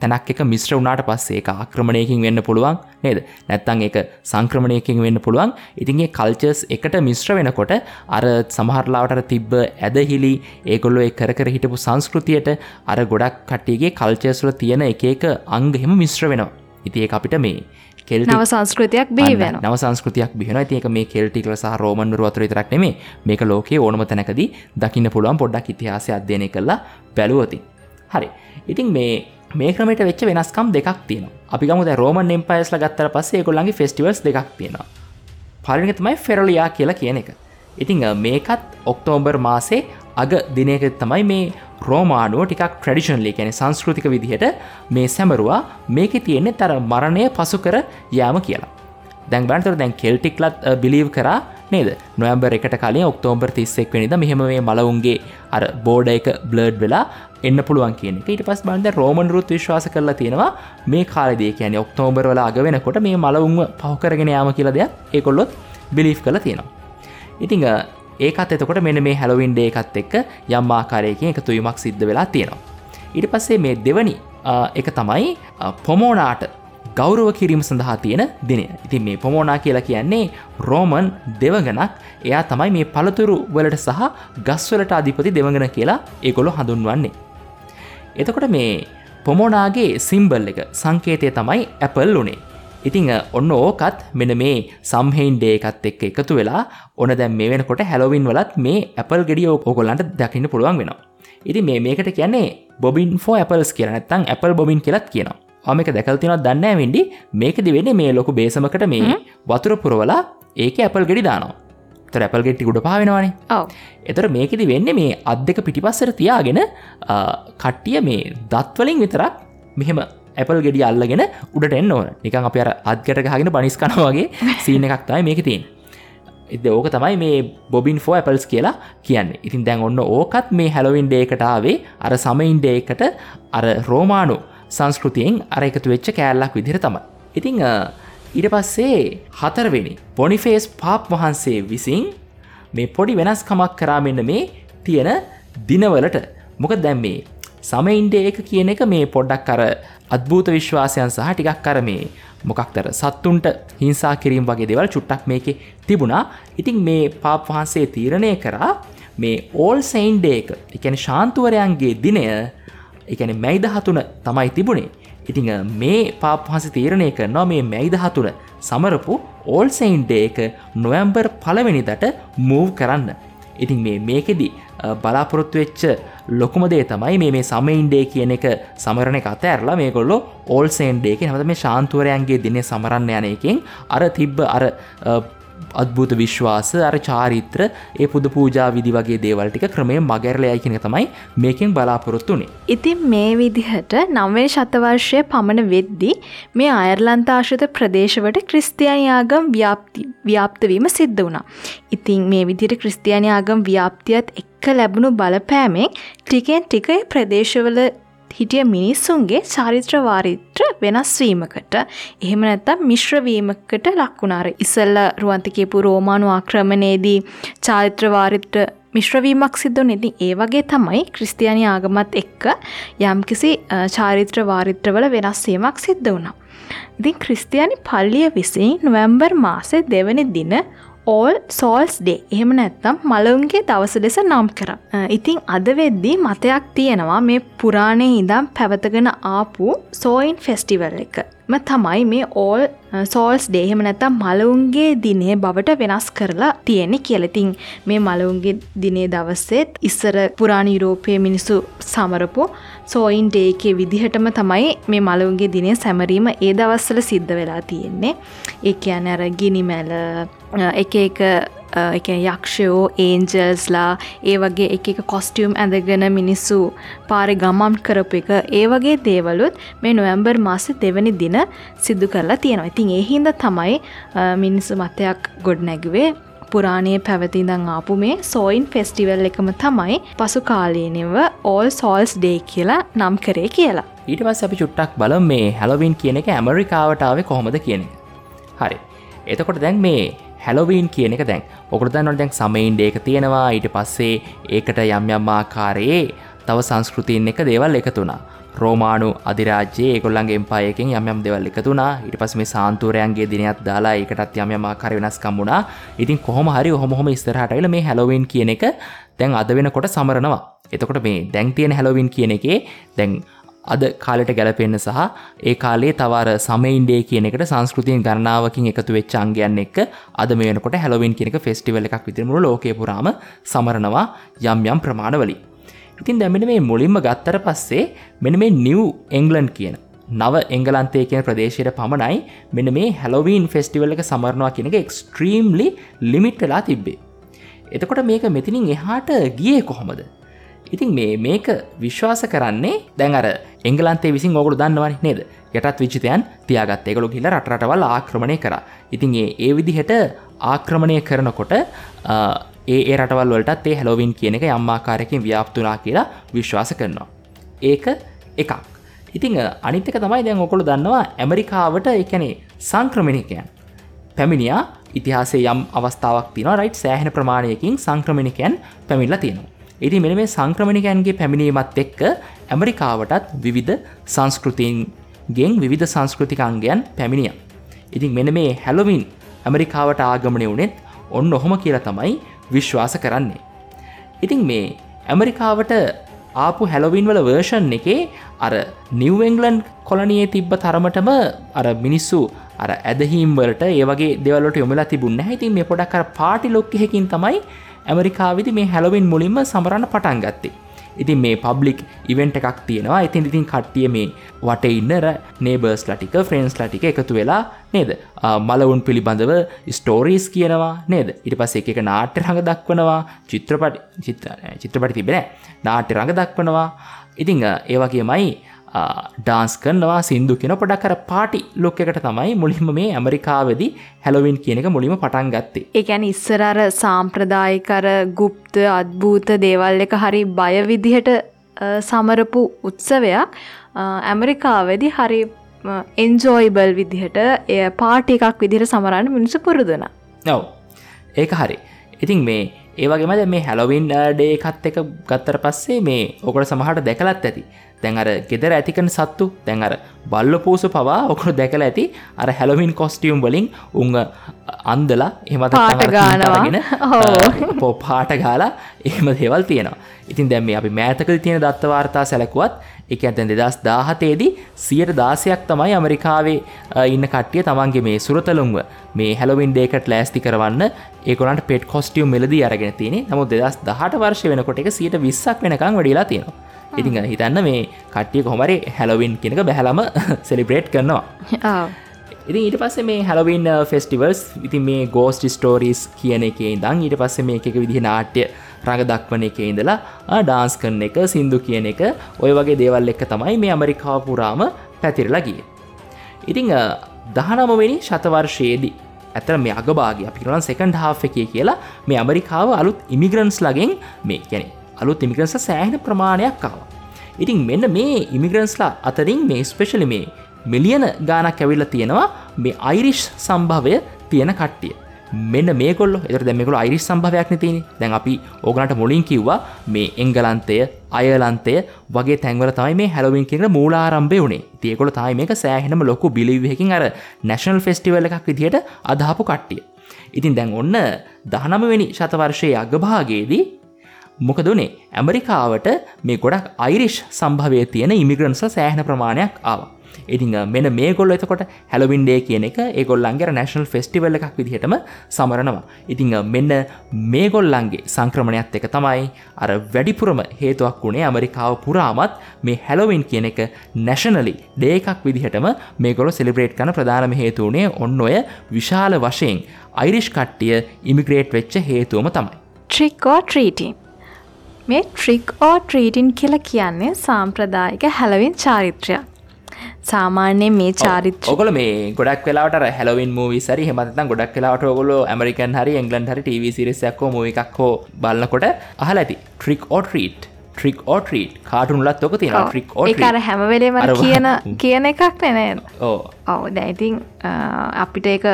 E: තැනක් එක මිශ්‍ර වුණට පස්සේ එක ආක්‍රමණයකින් වෙන්න පුළුවන් නේද? නැත්තං එක සංක්‍රමණයකින් වෙන්න පුළුවන්. ඉතින්ගේ කල්චර්ස් එකට මිශ්‍ර වෙනකොට අර සමහරලාවට තිබ්බ ඇදහිලි ඒගොල්ලො කර කර හිටපු සංස්කෘතියට අර ගොඩක් කට්ටියගේ කල්චර්ස්ල තියෙන එක එක අංගහෙම මිශ්‍ර වෙනවා. ඉති ඒ අපිට මේ කෙල්
D: නව සංස්කෘතියක් බිහි වෙන.
E: නව සංස්කෘතියක් බිහන ඒක මේ කෙල්ටිකල සහ රෝමන්රුව අතර විතරක් නෙමේ මේක ලෝකයේ ඕනම තැනකදී දකින්න පුළුවන් පොඩ්ඩක් ඉතිහාසය අධ්‍යයනය කරලා බැලුවති හරි. ඉතින් මේ මේ ක්‍රමට වෙච්ච වෙනස්කම් දෙකක් තියෙන අපි ගමුද රෝමන් එම්පයස්ල ගත්තර පස්සේ ගොල්ලන්ගේ ෆෙස්ටිවල්ස් දෙකක් තියෙනවා. පරිණි තමයි ෆෙරලියා කියලා කියන එක. ඉතිං මේකත් ඔක්තෝම්බර් මාසේ අග දිනයක තමයි මේ රෝමානුව ටිකක් ට්‍රඩිෂන්ලි කැන සංස්කෘතික විදිහට මේ සැමරුවා මේක තියෙන්නේ තර මරණය පසු කර යාම කියලා. දැන් බන්තර දැන් කෙල්ටික්ලත් බිලිව් කරා නේද? නොයම්බර් එකට කලින් ඔක්තෝම්බර් තිස්සෙක් වෙනිද මෙහෙම මේ මලවුන්ගේ අර බෝඩ එක බ්ලඩ් වෙලා එන්න පුළුවන් කියන එක. ඊට පස් බන්ද රෝමන් රුත් විශ්වාස කරලා තියෙනවා මේ කාලදේ. කියන ඔක්තෝම්බර් වල අග වෙනකොට මේ මලවුන්ව පහකරගෙන යාම කියල දෙයක් ඒකොල්ලොත් බිලිව් කළ තියෙනවා. ඉතිං අ, ඒකත් එතකොට මෙන මේ හැලවින්ඩේ එකත් එක්ක යම් ආකාරයකින් එක තුයමක් සිද්ධ වෙලා තියෙනවා. ඊට පස්සේ මේ දෙවනි අ, එක තමයි අ, පොමෝනාට ගෞරව කිරීම සඳහා තියෙන දිනය. ඉතින් මේ පොමෝනා කියලා කියන්නේ රෝමන් දෙවගනක් එයා තමයි මේ පළතුරු වලට සහ ගස්වලට අධිපති දෙවගන කියලා ඒගොලො හඳුන්වන්නේ. එතකොට මේ පොමෝනාගේ සිම්බල් එක සංකේතය තමයි ඇපල් වනේ ඉතිං ඔන්න ඕකත් මෙන මේ සම්හෙයින් ඩේකත් එක්ක එකතු වෙලා ඔන දැම් මේ වෙනකොට හැලොවින් වලත් මේ ඇපල් ගෙඩිය ඕකොල්ලන්ට දකින්න පුළුවන් වෙනවා. ඉති මේ මේකට කියන්නේ බොබින් ඇපල්ස් කියන නැත්තං ඇපල් බොබින් කියලත් කියනවා. අමක දැකල්තිනත් දන්න වෙන්ඩි. මේකද වෙන්න මේ ලොකු බේසමකට මේ වතුර පුරවලා ඒක ඇපල් ගෙඩි දානවා. ඇපල් ගෙට්ටි ගුඩ පාවෙනවානේ. එතර මේකෙදි වෙන්න මේ අත් දෙක පිටිපස්සර තියාගෙන කට්ටිය මේ දත්වලින් විතරක් මෙහෙම ඇපල් ගෙඩි අල්ලගෙන උඩට එන්න ඕන. නිකන් අප අර අත්ගට ගහගෙන බනිස්කන වගේ සීන එකක් තමයි මේක තින් එද ඕක තමයි මේ බොබින් ෆෝ ඇපල්ස් කියලා කියන්න. ඉතින් දැන් ඔන්න ඕකත් මේ හැලොවින් ඩේකටාවේ අර සමයින් ඩේකට අර රෝමානු සංස්කෘතියෙන් අර එකතු වෙච්ච කෑල්ලක් විදිර තමයි. ඉතිං අ, ඊට පස්සේ හතරවෙනි පොනිෆේස් පාප් වහන්සේ විසින් මේ පොඩි වෙනස්කමක් කරා මෙන්න මේ තියෙන දිනවලට. මොක දැම් මේ සමයින්ඩ ඒක කියන එක මේ පොඩ්ඩක් කර අත්භූත විශ්වාසයන් සහ ටිකක් කර මේ මොකක්තර සත්තුන්ට හිංසා කිරීම වගේ දෙවල් චුට්ටක් මේක තිබුණා. ඉතින් මේ පාප් වහන්සේ තීරණය කරා මේ ඕල් සයින්ඩ එක එකැන ශාන්තුවරයන්ගේ දිනය එකන මැයිදහතුන තමයි තිබුණේ. ඉතිං මේ පාපහස තීරණය කරනවා මේ මැයිදහතුන සමරපු ඕල්සයින්ඩ එක නොවම්බර් පලවෙනිදට මූව් කරන්න. ඉතින් මේ මේකෙදි බලාපොරොත්තු වෙච්ච ලොකුමදේ තමයි මේ මේ සමයින්ඩේ කියන එක සමරණ එක අතඇරලා මේ ගොල්ලො ඕල්සේන්ඩේක හමද මේ ශාන්තුවරයන්ගේ දින සමරන්න යන එකෙන් අර තිබ්බ අර අත්භූත විශ්වාස අර චාරිත්‍ර ඒ පුද පූජා විදි වගේ දේවල්ටික ක්‍රමය මගැරලයයි කෙන තමයි මේකින් බලාපොරොත්තුනේ.
D: ඉතින් මේ විදිහට නම්වේ ශතවර්ෂය පමණ වෙද්දි මේ අයර්ලන්තාශත ප්‍රදේශවට ක්‍රිස්තියානයාගම් ව්‍යාප්ති ව්‍යාප්තවීම සිද්ධ වුණා. ඉතින් මේ විදිට ක්‍රිස්තියානයාගම් ව්‍යාප්තියත් එක්ක ලැබුණු බලපෑමෙන් ටිකෙන් ටිකයි ප්‍රදේශවල හිටිය මිනිස්සුන්ගේ චාරිත්‍ර වාරිත්‍ර වෙනස්වීමකට එහෙම නැත්තම් මිශ්‍රවීමකට ලක්වුණාර ඉසල්ල රුවන්තිකේපු රෝමානු ආක්‍රමණයේදී චාරිත්‍ර වාරිත්‍ර මිශ්‍රවීමක් සිද්ධ නැති ඒ වගේ තමයි ක්‍රිස්තියානි ආගමත් එක්ක යම්කිසි චාරිත්‍ර වාරිත්‍රවල වෙනස්වීමක් සිද්ධ වුණා. ඉතින් ක්‍රිස්තියානි පල්ලිය විසින් නොවැම්බර් මාසේ දෙවනි දින ඕල් සෝල්ස් ඩේ එහෙම නැත්තම් මලවුන්ගේ දවස ලෙස නම් කර. ඉතිං අද වෙද්දී මතයක් තියෙනවා මේ පුරාණය ඉදම් පැවතගෙන ආපු සෝයින් ෆෙස්ටිවල් එක. ම තමයි මේ ඕල් සෝල්ස් ඩේහෙම නැතම් මලවුන්ගේ දිනේ බවට වෙනස් කරලා තියෙනෙ කියලතින් මේ මලවුන්ගේ දිනේ දවස්සෙත් ඉස්සර පුරාණ යුරෝපය මිනිසු සමරපු සෝයින් ඩේකේ විදිහටම තමයි මේ මලවුන්ගේ දිනේ සැමරීම ඒ දවස්සල සිද්ධ වෙලා තියෙන්නේ. ඒ කියන අර ගිනිමැල එක එක එක යක්ෂයෝ ඒන්ජල්ස්ලා ඒ වගේ එක එක කොස්ටියම් ඇඳගෙන මිනිස්සු පාරි ගමම් කරපු එක ඒ වගේ දේවලුත් මේ නොවැම්බර් මාස දෙවැනි දින සිදු කරලා තියෙනවා. ඉතින් ඒ හින්ද තමයි මිනිස්සු මතයක් ගොඩ නැගවේ පුරාණයේ පැවතිදං ආපු මේ සෝයින් ෆෙස්ටිවල් එකම තමයි පසු කාලීනව ඕල් සෝල්ස් ඩේ කියලා නම් කරේ කියලා.
E: ඊට පස් අපි චුට්ටක් බල මේ හැලවින් කියන එක ඇමරිකාවටාව කොහොමද කියන හරි. එතකොට දැන් මේ හැලොවීන් කියන එක දැන් ඔකට දන්නට දැන් සමයින්ඩ එක තියෙනවා. ඊට පස්සේ ඒකට යම් යම් ආකාරයේ තව සංස්කෘතියන් එක දේවල් එකතුනා රෝමානු අධිරාජයේ ඒගොල්ලන්ගේ එම්පායකින් යම් යම් දෙවල් එකතුනා ඊට පස් මේ සාන්තුරයන්ගේ දිනයක් දාලා ඒකටත් යම් යම් ආකාර වෙනස්කම් වුණා. ඉතින් කොහොම හරි ඔහොම ඉස්තරහට ඇවිල්ලා මේ හැලොවීන් කියන එක දැන් අද වෙනකොට සමරනවා. එතකොට මේ දැන් තියෙන හැලොවින් කියන එකේ දැන් අද කාලෙට ගැලපෙන්න්න සහ ඒ කාලේ තවර සමයින්ඩේ කියන එකට සංස්කෘතියෙන් ගණනාවකින් එකතු වෙච්ච අංගයන් එක්ක අද මේ වෙනකොට හැලොවින් කියනක ෆෙස්ටිවල් එකක් විතරමුණු ලෝකය පුරාම සමරනවා යම් යම් ප්‍රමාණවලින්. ඉතින් දැමෙන මේ මුලින්ම ගත්තර පස්සේ මෙන මේ නිව් එංගලන්් කියන නව එංගලන්තය කියන ප්‍රදේශයට පමණයි මෙන මේ හැලොවීන් ෆෙස්ටිවල් එක සමරනවා කියන එක එක්ස්ට්‍රීම්ලි ලිමිට්ටලා තිබ්බේ. එතකොට මේක මෙතිනින් එහාට ගියේ කොහොමද? ඉතින් මේ මේක විශ්වාස කරන්නේ දැන් අර එංගලන්තේ විසින් ඔගුළු දන්නවනි නේද? යටත් විචිතයන් තියාගත් එකගලු හිල රටවල් ආක්‍රමණය කර. ඉතින් ඒ ඒ විදිහට ආක්‍රමණය කරනකොට ඒ රටවල් වලට ඒ හැලෝවින් කියන එක අම්මාකාරයකින් ව්‍යාප්තුනා කියලා විශ්වාස කරනවා. ඒක එකක්. ඉතිං අනිතක තමයි දැන් ඔකොළු දන්නවා ඇමරිකාවට එකනේ සංක්‍රමණිකයන්. පැමිණියා ඉතිහාසේ යම් අවස්ථාවක් තින රයිට් සෑහන ප්‍රමාණයකින් සංක්‍රමණිකයන් පැමිල්ල තියෙනවා. ඉති මෙන මේ සංක්‍රමණිකයන්ගේ පැමිණීමත් එක්ක ඇමරිකාවටත් විවිධ සංස්කෘතින්ගෙන් විවිධ සංස්කෘතිකංගයන් පැමිණිය. ඉතින් මෙන මේ හැලොවින් ඇමරිකාවට ආගමනය වනෙත් ඔන්න ඔහොම කියලා තමයි විශ්වාස කරන්නේ. ඉතින් මේ ඇමරිකාවට ආපු හැලොවින් වල වර්ෂන් එකේ අර නිවෙංගලන්් කොලනයේ තිබ්බ තරමටම අර මිනිස්සු අර ඇදහිම්වලට ඒවගේ දෙවලට යොමලා තිබුන්න ඉතින් මේ පොඩක්කර පාටි ලොක්කෙකින් තමයි ඇමරිකාවිදි මේ හැලොවින් මුලින්ම සමරන්න පටන් ගත්තේ. ඉතින් මේ පබ්ලික් ඉවෙන්ට එකක් තියෙනවා. ඉතින් ඉතින් කට්ටිය මේ වට ඉන්නර නේබර්ස් ලටික ෆ්‍රන්ස් ලටික එකතු වෙලා නේද? මලවුන් පිළිබඳව ස්ටෝරීස් කියනවා නේද? ඉට පස්ස එක නාට්‍ය රඟ දක්වනවා. චිත්‍රපට චිත්‍රපටි තිබෙන නාට්‍ය රඟ දක්වනවා. ඉතිං ඒවගේමයි ඩාන්ස් කරනවා සිින්දු කියෙන පොඩක්කර පාටි ලොක්කට තමයි මුලින්ම මේ ඇමරිකාවදි හැලොවින් කියන එක මුලිම පටන් ගත්තේ.
D: ඒගැන ඉස්සරර සාම්ප්‍රදායිකර ගුප්ත අත්භූත දේවල් එක හරි බය විදිහට සමරපු උත්සවයක් ඇමරිකාවෙදි හරි එන්ජෝයිබල් විදිහට එය පාටි එකක් විදිහට සමරන්න මිනිසු පුරුදුන
E: නව් ඒක හරි. ඉතින් මේ ඒවගේමද මේ හැලොවින් ඩේ එකත් එක ගත්තර පස්සේ මේ ඔකට සමහට දැකලත් ඇති තැන් අර ගෙදර ඇතිකන සත්තු තැන් අර බල්ල පූස පවා ඔකුණු දැකල ඇති අර හැලවින් කොස්ටියම් වලින් උං අන්දලා එමත
D: පාට ගානවා.
E: පෝ පාට ගාලා එහෙම දේවල් තියෙනවා. ඉතින් දැම්ම අපි මෑතකද තියෙන දත්තවාර්තා සැලකුවත් එක ඇතැන් දෙදස් දාහතේදී සියට දාසයක් තමයි ඇමරිකාවේ ඉන්න කට්ටිය තමන්ගේ මේ සුරතලුන්ව මේ හැලවින් ඩේකට ලෑස්ති කරවන්න ඒකොලන්ට පෙට් කොස්ටියම් මෙලදී අරගෙන තියෙන නමුත් දෙදස් දහට වර්ෂ වෙනකොට එක සියට විස්සක් වෙනකං වැඩිලා තියෙනවා ඉතින් හිතන්න මේ කට්ටිය කොහමරි හැලවින් කෙනක බැහලම සෙලිබ්‍රේට් කරනවා. ඉතින් ඊට පස්සේ මේ හැලවින් ෆෙස්ටිවල්ස් ඉතින් මේ ගෝස්ට ස්ටෝරිස් කියන එක ඉදං ඊට පස්සේ මේ එක විදිහ නාට්‍ය රඟ දක්වන එක ඉඳලා ඩාන්ස් කරන එක සින්දු කියන එක ඔය වගේ දේවල් එක්ක තමයි මේ ඇමරිකාව පුරාම පැතිරලා ගිය. ඉතිං දහනමවෙනි ශතවර්ශයේදී ඇතර මේ අගභාග පිරන සෙකන්ඩ් හා එකේ කියලා මේ ඇමරිකාව අලුත් ඉමිග්‍රන්ස් ලගෙන් මේ ගැන අලුත් ඉමිග්‍රන්ස සෑහන ප්‍රමාණයක් කාව ඉතින් මෙන්න මේ ඉමිග්‍රන්ස්ලා අතරින් මේ ස්පෙශලි මේ මිලියන ගානක් ඇවිල්ල තියෙනවා මේ අයිරිෂ් සම්භවය තියෙන කට්ටිය. මෙන්න මේකොල්ල එතර දැමෙකුල අයිරිස් සම්භවයක් නතින දැන් අපි ඕගනට මුලින් කිව්වා මේ එංගලන්තය අයලන්තය වගේ තැන්වල තමයි මේ හැලවින් කියන මූලාරම්භය වුණේ තියකොල තමයි මේක සෑහෙනම ලොකු බිලිවහකින් අර නැශනල් ෆෙස්ටිවල් එකක් විදිහට අදහපු කට්ටිය. ඉතින් දැන් ඔන්න දහනමවෙනි ශතවර්ෂයේ අගභාගේදී මොකදුනේ ඇමරිකාවට මේ ගොඩක් අයිරිෂ් සම්භවය තියෙන ඉමිග්‍රන්ස සෑහන ප්‍රමාණයක් ආවා. ඉතිං මෙන මේ ගොල්ල එතකොට හැලවින්ඩේ කියන එක ඒගොල්ලන්ගේ නැශනල් ෆෙස්ටිවල් එකක් විදිහටම සමරනවා. ඉතිං මෙන්න මේ ගොල්ලන්ගේ සංක්‍රමණයක්ත් එක තමයි අර වැඩිපුරම හේතුවක් වුණේ ඇමරිකාව පුරාමත් මේ හැලොවින් කියන එක නැශනලි ඩේකක් විදිහටම මේ ගොල සෙලිබ්‍රේට් කන ප්‍රධානම හේතුවනේ ඔන්න ඔය විශාල වශයෙන් අයිරිෂ් කට්ටිය ඉමිග්‍රේට් වෙච්ච හේතුවම තමයි.
D: ට්‍රික්ෝ ට්‍රීටින් මේ ට්‍රික් ඕ ට්‍රීටින් කියල කියන්නේ සාම්ප්‍රදායික හැලවින් චාරිත්‍රයක්. සාමාන්‍යයෙන් මේ චාරිත්‍ර
E: ඔගල මේ ගොඩක් වෙලාට හැලවින් මූවි සරි හෙමතන් ගොඩක් වෙලාට ඔගොල ඇමරිකන් හරි එංගලන් හරි ටව සිරිසක්කෝ මූ එකක් හෝ බලන්නකොට අහල ඇති. Trick or treat trick or treat කාටුන්ලත් ඔක තියෙන ට්‍රික් ඕ
D: ඒ අර හැමවෙලේම කියන කියන එකක් නෙනෑ
E: ඕ
D: ඔව. දැයිතින් අපිට ඒක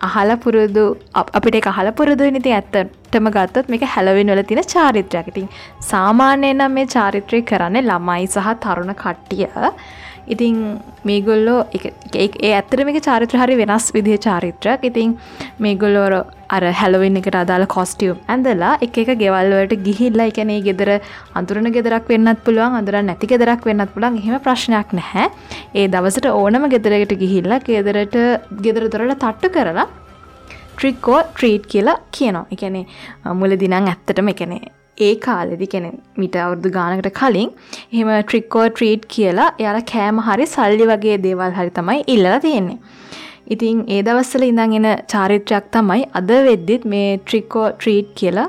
D: අහල පුරුදු අප- අපිට එක අහල පුරුදු නිති ඇත්තටම ගත්තොත් මේක හැලවෙන් වල තින චාරිත්‍රයකටින් සාමාන්‍යය නම් මේ චාරිත්‍රය කරන්නේ ළමයි සහ තරුණ කට්ටිය. ඉතිං මේගොල්ලෝ එක- එක- ඒ ඇත්තර මේක චාරිත්‍ර හරි වෙනස් විදිහ චාරිත්‍රයක් ඉතිං මේගොල්ලෝර අර හැලවෙන් එකට අදාළ කොස්ටියම් ඇඳලා එක එක ගෙවල්වලට ගිහිල්ලා එකනේ ගෙදර අඳුරන ගෙදරක් වෙන්නත් පුළුවන් අඳුර නැති ගෙදරක් වෙන්නත් පුළන් එහෙම ප්‍රශ්නයක් නැහැ. ඒ දවසට ඕනම ගෙදරකට ගිහිල්ලා ගෙදරට ගෙදර දොරට තට්ටු කරලා ට්‍රික්කෝ ට්‍රීට් කියලා කියනවා. එකනේ මුල දිනං ඇත්තටම එකනේ ඒ කාලෙදි කෙනෙ මිට අවුරදු ගානකට කලින් එහෙම ට්‍රික්කෝ ට්‍රීට් කියලා යාල කෑම හරි සල්ලි වගේ දේවල් හරි තමයි ඉල්ලලා තියෙන්නේ ඉතින් ඒ දවස්සල ඉඳං එන චාරිත්‍රයක් තමයි අද වෙද්දිත් මේ ට්‍රික්කෝ ට්‍රීට් කියලා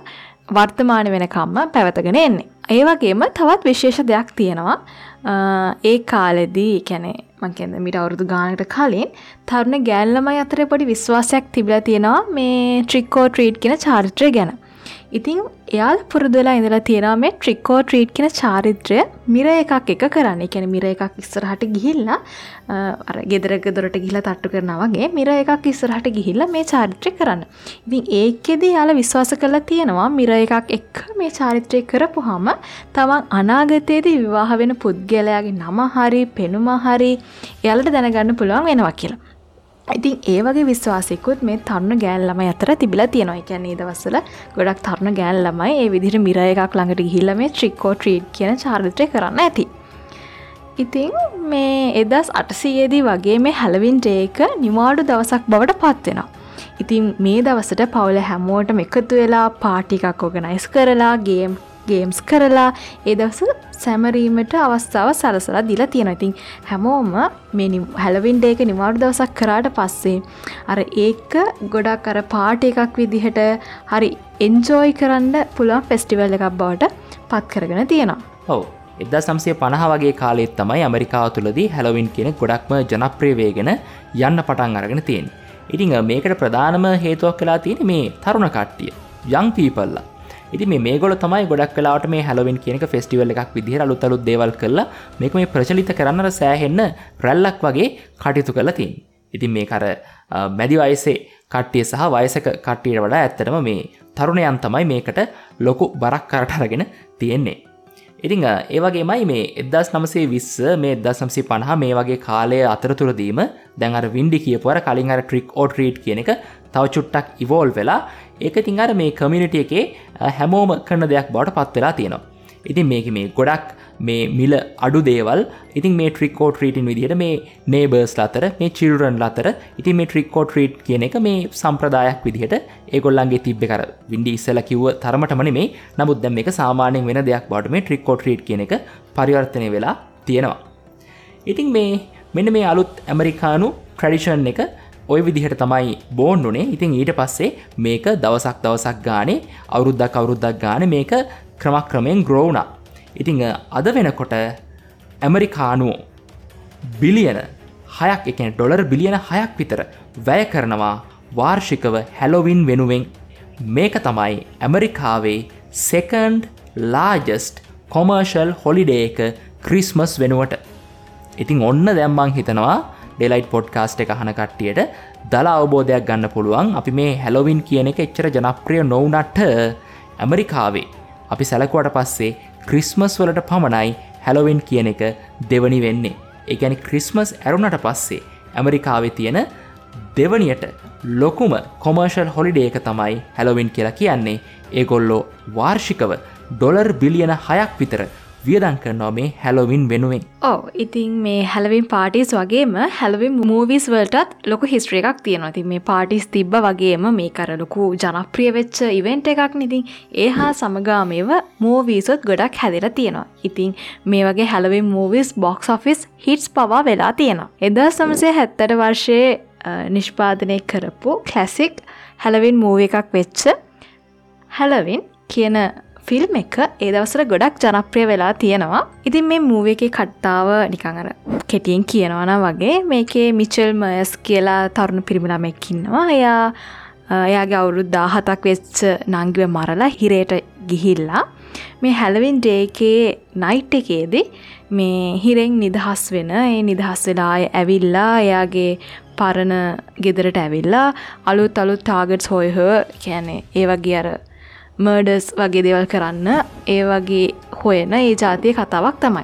D: වර්තමාන වෙනකම්ම පැවතගෙන එන්නේ. ඒ වගේම තවත් විශේෂ දෙයක් තියෙනවා අ, ඒ කාලෙදී කැනෙ මංකෙද මිට අවුරුදු ගානට කලින් තරුණ ගෑල්ලමයි අතර පොඩි විශ්වාසයක් තිබිලා තියෙනවා මේ ට්‍රික්කෝ ට්‍රීට් කියෙන චාරිත්‍රය ගැන. ඉතිං එයාල් පුරුදුවෙලා ඉඳලා තියෙනවා මේ ට්‍රික්කෝ ට්‍රීට් කියෙන චාරිත්‍රය මිර එකක් එක කරන්න එකැන මිර එකක් ඉස්සරහට ගිහිල්ලා අ, අර ගෙදරක දොරට ගිහිලා තට්ටු කරනවගේ මිර එකක් ඉස්සරහට ගිහිල්ලා මේ චාරිත්‍රය කරන්න. ඉතින් ඒකෙදී යාල විශ්වාස කරලා තියෙනවා මිර එකක් එක් මේ චාරිත්‍රය කරපු හම තමන් අනාගතයේදී විවාහ වෙන පුද්ගලයාගේ නම හරි පෙනුම හරි එයාලට දැනගන්න පුළුවන් වෙනවා කියලා. ඉතින් ඒ වගේ විශ්වාසයකුත් මේ තරුණ ගෑල් ළමයි අතර තිබිලා තියෙනවා කියන්නේ ඒ දවස්වල ගොඩක් තරුණ ගෑල් ළමයි ඒ විදිහට මිර එකක් ළඟට ගිහිල්ලා මේ ට්‍රික්කෝ ට්‍රීට් කියන චාරිත්‍රය කරන්න ඇති. ඉතින් මේ එදස් අටසයේදී වගේ මේ හැලවින් ඩේක නිවාඩු දවසක් බවට පත්වෙනවා. ඉතින් මේ දවසට පවුල හැමෝටම එකතු වෙලා පාටි එකක් ඕගනයිස් කරලා ගේම් ගේම්ස් කරලා ඒ දවස සැමරීමට අවස්ථාව සලසලා දිලා තියෙන ඉතින් හැමෝම මේ හැලවින් ඩේක නිවාඩු දවසක් කරාට පස්සේ අර ඒක ගොඩක් අර පාට එකක් විදිහට හරි එන්ජෝයි කරන්න පුළුවන් ෆෙස්ටිවල් එකක් බවට පත් කරගෙන තියෙනවා.
E: ඔව. එදා සම්සය පණහ වගේ කාලෙත් තමයි ඇමරිකාව තුළදී හැලවින් කියෙන ගොඩක්ම ජනප්‍රයවේගෙන යන්න පටන් අරගෙන තියෙන. ඉතිං මේකට ප්‍රධානම හේතුවක් කලා තියෙන මේ තරුණ කට්ටිය. යං පීපල්ලා ඉති මේ ගොල තමයි ගොඩක් කලාට මේ හැලවෙන් කියනක ෆෙස්ටිවල් එකක් විදිහ අලුත් අලුත් දේවල් කරලා මේක මේ ප්‍රචලිත කරන්නට සෑහෙන්න රැල්ලක් වගේ කටයුතු කරලා තින්. ඉතින් මේ කර මැදි වයසේ කට්ටිය සහ වයසක කට්ටියට වඩා ඇත්තටම මේ තරුණයන් තමයි මේකට ලොකු බරක් කරට අරගෙන තියෙන්නේ. ඉතිං ඒවගේමයි මේ එදස් නමසේ විස්ස මේ දස් නම්සි පණහ මේ වගේ කාලය අතරතුරදීම දැන් අර වින්ඩි කියපුවර කලින් අර ට්‍රික් ඕ ට්‍රීට් කියන එක තව චුට්ටක් ඉවෝල් වෙලා ඒක තිං අර මේ කමිනිටිය එකේ හැමෝම කරන දෙයක් බවට පත් වෙලා තියෙනවා. ඉතින් මේක මේ ගොඩක් මේ මිල අඩු දේවල් ඉතින් මේ ට්‍රික්කෝ ට්‍රීටින් විදිහට මේ නේබර්ස් අතර මේ චිල්රන් අතර ඉතින් මේ ට්‍රික්කෝ ට්‍රීට් කියන එක මේ සම්ප්‍රදායක් විදිහට ඒගොල්ලන්ගේ තිබ්බ කර විඩි ඉස්සල කිව්ව තරමටමන මේ නමුත් දැම් එක සාමානයෙන් වෙන දෙයක් බට මේ ට්‍රික්කෝ ට්‍රීට් කියන එක පරිවර්තනය වෙලා තියෙනවා. ඉතින් මේ මෙන්න මේ අලුත් ඇමරිකානු ට්‍රඩිෂන් එක ඔය විදිහට තමයි බෝන්්නුනේ. ඉතින් ඊට පස්සේ මේක දවසක් දවසක් ගානේ අවුරුද්දක් අවුරුද්දක් ගාන මේක ක්‍රමක්‍රමයෙන් ග්‍රෝවුණ ඉතිං අද වෙනකොට ඇමරිකානුවෝ බිලියන හයක් එකන ඩොලර් බිලියන හයක් විතර වැය කරනවා වාර්ෂිකව හැලොවින් වෙනුවෙන්. මේක තමයි ඇමරිකාවේ සෙකන්ඩ් ලාජස්ට් කොමර්ශල් හොලිඩේ එක ක්‍රිස්මස් වෙනුවට. ඉතින් ඔන්න දැම්මං හිතනවා ඩෙලයිට් පොඩ්කාස්ට් එක හන කට්ටියට දලා අවබෝධයක් ගන්න පුළුවන්. අපි මේ හැලොවින් කියන එක එච්චර ජනප්‍රිය නොවනට ඇමරිකාවේ අපි සැලකුවට පස්සේ ක්‍රිස්මස් වලට පමණයි හැලොවෙන් කියන එක දෙවනි වෙන්නේ. එකැනි ක්‍රිස්මස් ඇරුණට පස්සේ ඇමරිකාවේ තියෙන දෙවනියට ලොකුම කොමර්ශල් හොලිඩේ එක තමයි හැලොවින් කියලා කියන්නේ. ඒගොල්ලෝ වාර්ෂිකව ඩොලර් බිලියන හයක් විතර වියදං කරනවා මේ හැලොවින් වෙනුවෙන්.
D: ඕ ඉතින් මේ හැලවින් පාටිස් වගේම හැලවින් මූවිස් වලටත් ලොක හිස්ට්‍රිය එකක් තියෙනවා. ති මේ පාටිස් තිබ්බ වගේම මේ කරලොකු ජනප්‍රිය වෙච්ච ඉවෙන්ට එකක් නිතින් ඒ හා සමගාමයව මූවීසොත් ගොඩක් හැදිර තියෙනවා. ඉතින් මේ වගේ Halloween movies box office hits පවා වෙලා තියෙනවා. එදා සමසය හැත්තට වර්ෂයේ නිෂ්පාදනය කරපු කැසික් හැලවින් මූව එකක් වෙච්ච හැලවින් කියන ෆිල්ම් එක ඒ දවසර ගොඩක් ජනප්‍රිය වෙලා තියෙනවා. ඉතින් මේ මූව එක කට්ටාව නිකං අර කෙටියෙන් කියනවන වගේ මේකේ මිචල් මයස් කියලා තරුණු පිරිමිලාමෙක්කින්නවා එයා එයාගේ අවුරුදු දාහතක් වෙච්ච නංගිව මරලා හිරේට ගිහිල්ලා මේ හැලවින් ඩේකේ නයිට් එකේදී මේ හිරෙන් නිදහස් වෙන ඒ නිදහස් වෙලා ඇවිල්ලා එයාගේ පරණ ගෙදරට ඇවිල්ලා අලුත් අලුත් ටාගට්ස් හොයහ කියැනේ ඒ වගේ අර මර්ඩස් වගේ දේවල් කරන්න ඒ වගේ හොයන ඒ ජාතිය කතාවක් තමයි.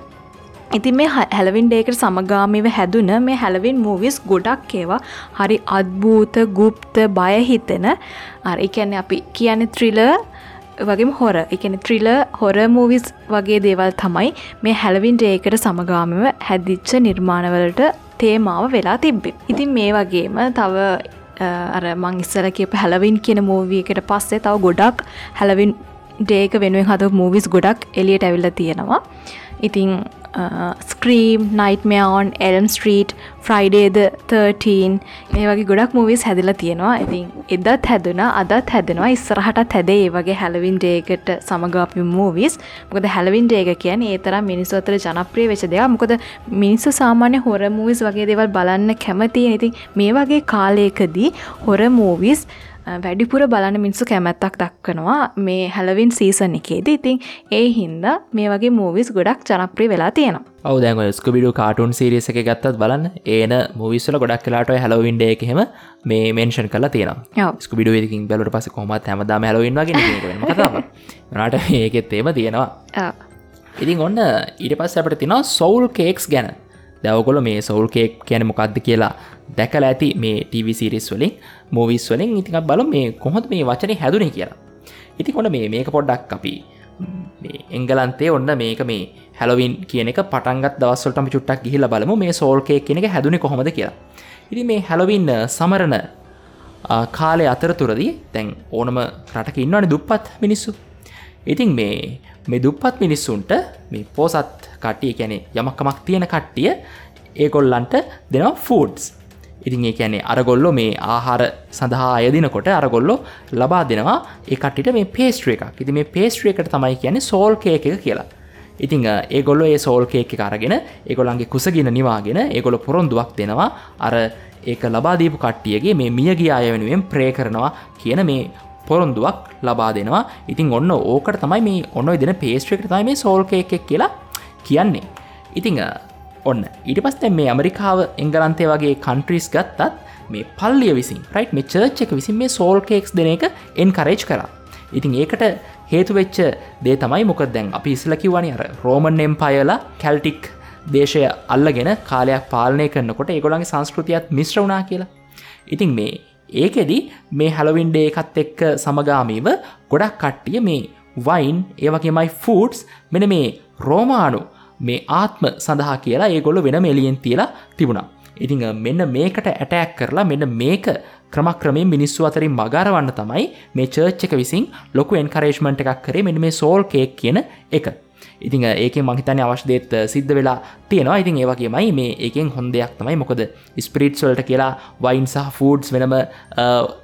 D: ඉතින් මේ හැලවින් ඩේකට සමගාමිව හැදුන මේ හැලවින් මූවිස් ගොඩක් ඒවා හරි අත්භූත ගුප්ත බයහිතෙන එකැන්නේ අපි කියන්නේ ත්‍රිල වගේම හොර එකන ත්‍රිල හොර මූවිස් වගේ දේවල් තමයි මේ හැලවින් ඩේකට සමගාමව හැදිච්ච නිර්මාණවලට තේමාව වෙලා තිබ්බේ. ඉතින් මේ වගේම තව අර මං ඉස්සර කියප හැලවින් කියන මූවියකට පස්සේ තව ගොඩක් හැලවින් ඩේක වෙනුවෙන් හද මූවිස් ගොඩක් එලියට ඇවිල්ල තියෙනවා. ඉතිං ස්ක්‍රීම් නයිටමයෝන් එල්ම් ස්ට්‍රීට් ෆ්‍රයිඩේද 13 මේ වගේ ගොඩක් මූවිස් හැදිලා තියෙනවා. ඉතින් එදත් හැදුන අදත් හැදෙනවා. ඉස්සරහටත් හැදේ ඒ වගේ හැලවින් ඩේකට සමගපි මූවිස් මොකද හැලවින් ඩේක කියන ඒ තරම් මිනිස්සු අතර ජනප්‍රිය වෙච්ච දෙයක් මොකද මිනිස්සු සාමාන්‍ය හොර මූවිස් වගේ දේවල් බලන්න කැමති ඉතින් මේ වගේ කාලයකදී හොර මූවිස් වැඩිපුර බලන මිනිස්සු කැමැත්තක් දක්වනවා මේ හැලවින් සීසන් එකේද. ඉතින් ඒ හින්ද මේ වගේ මූවිස් ගොඩක් ජනප්‍රී වෙලා තියෙනවා.
E: ඔවදැන් ස්කබිඩු කාටුන් සිරිස එක ගත්තත් බලන්න. ඒන මවිස්සල ගොඩක් කලාට හැලවින්ඩ එකහෙම මේ මේන්ෂන් කල තියෙන ස්කබිඩු කින් බැලට පස කොමත් හැමදාම හැලවින්වාගේ නට ඒකෙත් ඒම තියෙනවා. ඉතින් ඔන්න ඊට පස් අපට තිනවා සෞල් කේක්ස් ගැන දැවකොල මේ සෞල් කේක් කියන මොකක්ද කියලා දැකල ඇති මේ ටීවිසිරිස් වලින් මෝවිස් වලින්. ඉතික් බල මේ කොහොත් මේ වචනය හැදුනේ කියලා. ඉති කොඩ මේ මේක පොඩ්ඩක් අපි එංගලන්තේ ඔන්න මේක මේ හැලවින් කියන එක පටන්ගත් දවස්සල්ටම චුට්ටක් ගිහිල බලමු මේ සෝල්කය කියන එක හැදුණ කොහොමද කියලා. ඉති මේ හැලවින්න uh, සමරණ uh, කාලය අතරතුරදී තැන් ඕනම රටක ඉන්නවන දුප්පත් මිනිස්සු. ඉතින් මේ මේ දුප්පත් මිනිස්සුන්ට මේ පෝසත් කට්ටිය කැනෙ යමක්කමක් තියෙන කට්ටිය ඒකොල්ලන්ට දෙනවා ෆූඩ්ස් ඉතින් ඒ ඇනේ අරගොල්ලො මේ ආහාර සඳහා අයදිනකොට අරගොල්ලො ලබා දෙනවා එකටට මේ පේස්ට්‍රිය එකක්. ඉති මේ පේස්ට්‍රිය එකට තමයි කියන්නේ සෝල්කය එක කියලා. ඉතිං ඒගොල්ලො ඒ සෝල්කය එක අරගෙන ඒගොලන්ගේ කුසගෙන නිවාගෙන ඒගොල පොරොන්දුවක් දෙනවා. අර ඒක ලබාදීපු කට්ටියගේ මේ මියගිය අය වෙනුවෙන් ප්‍රේ කරනවා කියන මේ පොරොන්දුවක් ලබා දෙනවා. ඉතින් ඔන්න ඕකට තමයි මේ ඔන්න දෙන පේස්ට්‍රිකට තමයි මේ සෝල්කය එකක් කියලා කියන්නේ. ඉතිං ඔන්න. ඊට පස් තැන් මේ ඇමරිකාව එංගලන්තය වගේ කන්ට්‍රීස් ගත්තත් මේ පල්ලිය විසින් රයිට් මේ චර්ච් එක විසින් මේ සෝල් කේක්ස් දෙන එක එන් කරේජ් කර ඉතින් ඒකට හේතු වෙච්ච දේ තමයි මොක දැන් අපි ඉස්ල කිවනි අර රෝමන් එම්පයලා කැල්ටික් දේශය අල්ලගෙන කාලයක් පාලනය කරනකොට ඒගොළන්ගේ සංස්කෘතියත් මිශ්‍ර වුනා කියලා. ඉතින් මේ ඒකෙදි මේ හැලවින්ඩේ එකත් එක්ක සමගාමීව ගොඩක් කට්ටිය මේ වයින් ඒවගේමයි ෆූඩ්ස් මෙන මේ රෝමානු මේ ආත්ම සඳහා කියලා ඒගොල්ල වෙන මෙලියෙන් තියලා තිබුණා. ඉතිං මෙන්න මේකට ඇටෑක් කරලා මෙන්න මේක ක්‍රමක්‍රමේ මිනිස්සු අතරින් මගරවන්න තමයි මේ චර්ච් එක විසින් ලොකු එන්කරේශ්මන්ට් එකක් කරේ මෙන්න මේ සෝල් කේක් කියන එක. ඉතිං ඒක මහිතන අවශ්දේත් සිද්ධ වෙලා තියෙනවා. ඉතින් ඒවගේමයි මේ ඒකෙන් හොඳ දෙයක් තමයි. මොකද ස්පිරිට්ස්වලට කියලා වයින් සහ ෆූඩ්ස් වෙනම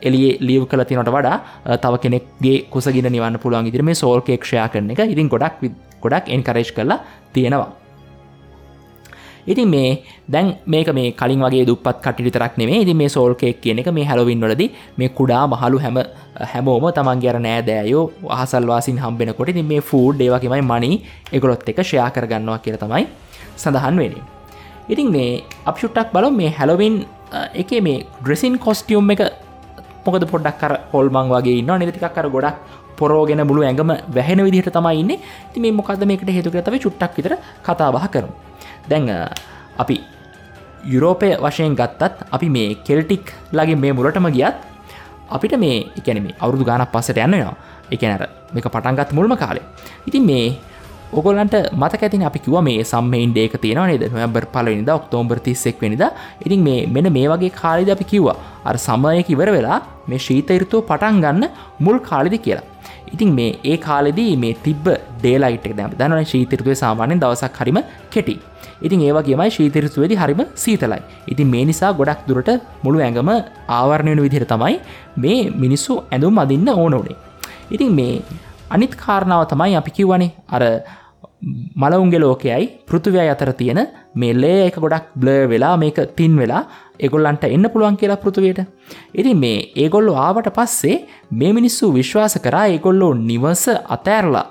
E: එලිය ලියව් කල තිනට වඩා තව කෙනෙක්ගේ කුසගෙන නිවන්න පුළුවන් ඉදිර මේ සෝල් කේක්ෂයා කරන එක ඉතින් ගොඩක් ගොඩක් එන්කරේෂ් කරලා තියෙනවා. ඉතින් මේ දැන් මේක මේ කලින් වගේ දුපත් කටිතරක් නෙමේ ඉති මේ සෝල්කෙක් කියන එක මේ හැලවින් වලද මේ කුඩා මහලු හැම හැමෝම තමන් ගැර නෑ දෑයෝ අහසල්වාසින් හම්බෙනකොට ඉතින් මේ ෆූඩ් ඒවගේමයි මනි එකොලොත් එක ෂයා කරගන්නවා කියර තමයි සඳහන් වෙන ඉතින් මේ අප්ෂුට්ටක් බලො මේ හැලවින් එක මේ ඩ්‍රෙසින් කොස්ටියුම් එක මොකද පොඩ්ඩක් කර හොල්මං වගේ ඉන්න නිතිකක් කර ගොඩක් පොරෝගෙන මුළු ඇඟම වැහෙන විදිහට තමයි ඉන්න. ති මේ මොකද මේකට හේතුකතව චුට්ටක් විතර කතාබහ කරු දැන් අපි යුරෝපය වශයෙන් ගත්තත් අපි මේ කෙල්ටික් ලගේ මේ මුලටම ගියත් අපිට මේ එකැන මේ අවුරදු ගානක් පස්සට යන්නවා එකනර මේක පටන්ගත් මුල්ම කාලේ. ඉතින් මේ ඔගොලන්ට මතක ඇතින අපි කිව මේ සම්මයින් ඩේක තියෙන නේද? නොබර් පලනිද ඔක්තෝම්බර් තිස්සෙක් වෙනිද ඉතින් මේ මෙන මේ වගේ කාලිද අපි කිව්වා අර සමයක ඉවර වෙලා මේ ශීතයුතුව පටන් ගන්න මුල් කාලිදි කියලා. ඉතින් මේ ඒ කාලෙදී මේ තිබ්බ ඩේලයිට් දැම දන ශීතෘතුව සාමාන්‍යෙන් දවසක් හරිම කෙටි. ඉතින් ඒවගේමයි ශීතරිතුවේදි හරිම සීතලයි. ඉතින් මේ නිසා ගොඩක් දුරට මුළු ඇඟම ආවරණයන විදිර තමයි මේ මිනිස්සු ඇඳුම් අදින්න ඕනෝනේ ඉතින් මේ අනිත් කාරණාව තමයි අපි කිව්වනේ අර මලවුන්ගේ ලෝකයයි පෘතුවය අතර තියෙන මේ ලේ එක ගොඩක් බ්ලර් වෙලා මේක තින් වෙලා එගොල්ලන්ට එන්න පුළුවන් කියලා පෘතුවයට ඉතින් මේ ඒගොල්ලො ආවට පස්සේ මේ මිනිස්සු විශ්වාස කරා ඒගොල්ලෝ නිවස අතෑරලා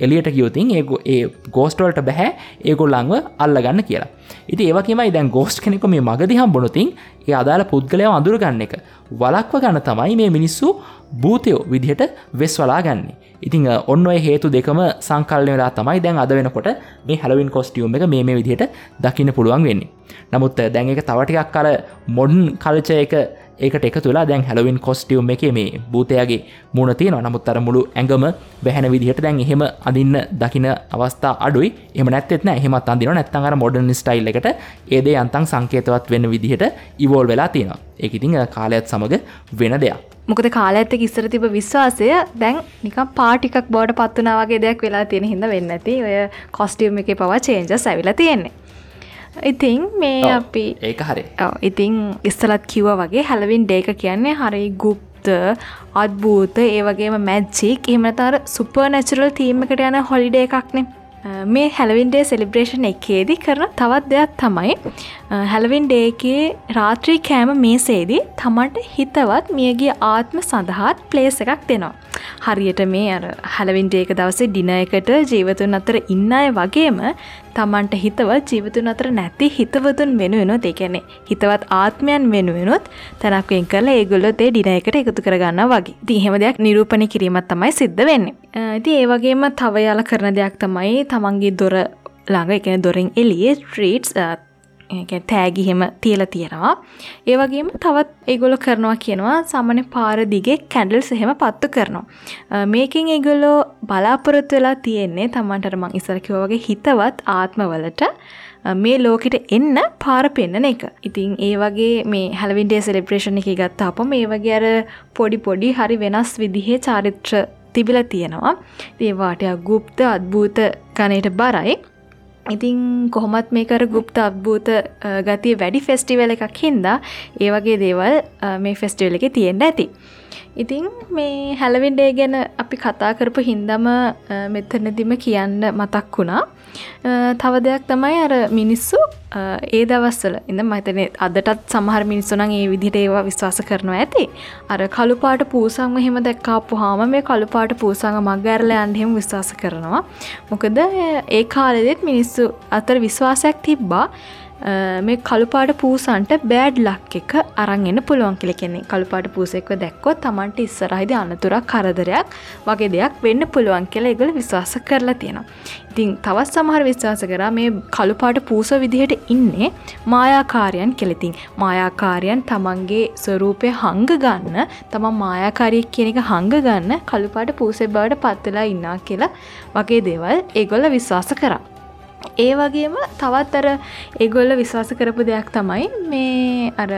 E: එලියට කියවතින් ඒ ඒ ගෝස්ටවල්ට බැහැ ඒගොල්ලංව අල්ලගන්න කියලා. ඉති ඒවකමයි දැන් ගෝස්ට කෙනෙක මේ මගදිහම් බොනොතින් ඒ අදාළ පුද්ගලයව අඳුරගන්න එක වලක්ව ගන්න තමයි මේ මිනිස්සු භූතයෝ විදිහට වෙස් වලා ගන්නේ ඉතිං ඔන්න ඔය හේතු දෙකම සංකල්ය වෙලා තමයි දැන් අද වෙනකොට මේ හැලවින් කොස්ටියුම් එක මේ මේ විදිහට දකින්න පුළුවන් වෙන්නේ. නමුත් දැන් එක තවටිකක් කල මොඩන් කල්චය එක ඒකට එක තුලා දැන් හැලවින් කොස්ටියුම් එක මේ භූතයගේ මුණතිය නමුත්තර මුළු ඇඟම බැහැන විදිහට දැන් එහෙම අදින්න දකින අවස්ථා අඩුයි. එම නැත්න එහෙමත් අදින නැත්තඟර මොඩන් ස්ටයිල් එකට ඒදේ අන්තන් සංකේතවත් වෙන විදිහට ඉවෝල් වෙලා තියෙනවා. ඒඉතිං කාලයත් සමඟ වෙන දෙයක්.
D: මොකද කාල ඇත්ත ඉස්සර තිබ විශ්වාසය දැන් නික පාටිකක් බෝඩ පත්වනාවගේ දෙයක් වෙලා තියෙන හිද වෙන්න ඇති ඔය කොස්ටියම් එක පවා චේන්ජ සැවිල තියෙන්නේ. ඉතිං මේ අපි
E: ඒක හරි.
D: ඉතිං ඉස්සලත් කිව්ව වගේ හැලවින් ඩේක කියන්නේ හරි ගුප්ත අත්භූත ඒවගේම මැච්චික් එහමතර සුපර් නැචරල් තීමකට යන හොලිඩේ එකක්නේ මේ හැලවින්ඩේ සෙලිබ්‍රේෂන් එකේදී කරන තවත් දෙයක් තමයි හැලවින් ඩේකේ රාත්‍රී කෑම මේසේදී තමන්ට හිතවත් මියගේ ආත්ම සඳහාත් ප්ලේස් එකක් දෙනවා. හරියට මේ අර හැලවින්ට ඒක දවසේ ඩින එකට ජීවතුන් අතර ඉන්න අය වගේම තමන්ට හිතවත් ජීවතුන් අතර නැති හිතවතුන් වෙනුවෙනොත් ඒකැනෙ හිතවත් ආත්මයන් වෙනුවෙනොත් තැනක්වෙන් කල ඒගොල්ලොත් ඒ ඩින එකට එකතු කරගන්න වගේ. දිහෙම දෙයක් නිරූපණි කිරීමත් තමයි සිද්ධ වෙන්නේ. ඇති ඒවගේම තවයාල කරන දෙයක් තමයි තමන්ගේ දොර ළඟ එකන දොරින් එලියේ ස්ට්‍රීට්ස් තෑගිහෙම තියල තියෙනවා. ඒවගේම තවත් ඒගොලො කරනවා කියනවා සමන පාර දිගේ කැඩල් සහෙම පත්තු කරනවා. මේකින් ඒගොල්ලෝ බලාපොරොත්තු වෙලා තියෙන්නේ තමන්ටර මං ඉසරකිව වගේ හිතවත් ආත්මවලට. මේ ලෝකෙට එන්න පාර පෙන්න්නන එක. ඉතින් ඒ වගේ මේ හැලවින්ඩේ සෙලිප්‍රේෂණ එක ගත්ත අප මේ වගේ අර පොඩි පොඩි හරි වෙනස් විදිහේ චාරිත්‍ර තිබිල තියෙනවා. ඒවාටයක් ගුප්ත අත්භූත ගනයට බරයි. ඉතිං කොහොමත් මේකර ගුප්ත අත්භූත ගතිය වැඩි ෆෙස්ටිවල එකක් හින්දා ඒ වගේ දේවල් මේ ෆෙස්ටිවල එක තියෙන්ට ඇති. ඉතිං මේ හැලවින්ඩේ ගැන අපි කතා කරපු හින්දම මෙතනදිම කියන්න මතක් වුණා තව දෙයක් තමයි අර මිනිස්සු ඒ දවස්සල ඉඳ මතන අදටත් සමහර මිනිස්සුනන් ඒ විදිහට ඒවා විශ්වාස කරනවා ඇති. අර කළුපාට පූසංම හෙම දැක්කාපු හාම මේ කළුපාට පූසංග මගඇරල අන්හෙම විශ්වාස කරනවා. මොකද ඒ කාලෙදෙත් මිනිස්සු අතර විශ්වාසයක් තිබ්බා. මේ කළුපාට පූසන්ට බෑඩ් ලක් එක අරංගෙන පුළුවන් කෙල කෙනෙ කළුපාට පූසෙක්ව දැක්කොත් තමන්ට ඉස්සරහිද අනතුරක් කරදරයක් වගේ දෙයක් වෙන්න පුළුවන් කියලා එගල විශවාස කරලා තියෙනවා. ඉතින් තවත් සමහර විශ්වාස කරා මේ කළුපාට පූස විදිහට ඉන්නේ මායාකාරයන් කෙලෙතින් මායාකාරයන් තමන්ගේ ස්වරූපය හංග ගන්න තමන් මායාකාරයක් කියන එක හංග ගන්න කළුපාට පූසෙ බවට පත්වෙලා ඉන්නා කියලා වගේ දේවල් ඒගොල්ල විශ්වාස කරා. ඒ වගේම තවත් අර ඒගොල්ල විශ්වාස කරපු දෙයක් තමයි මේ අර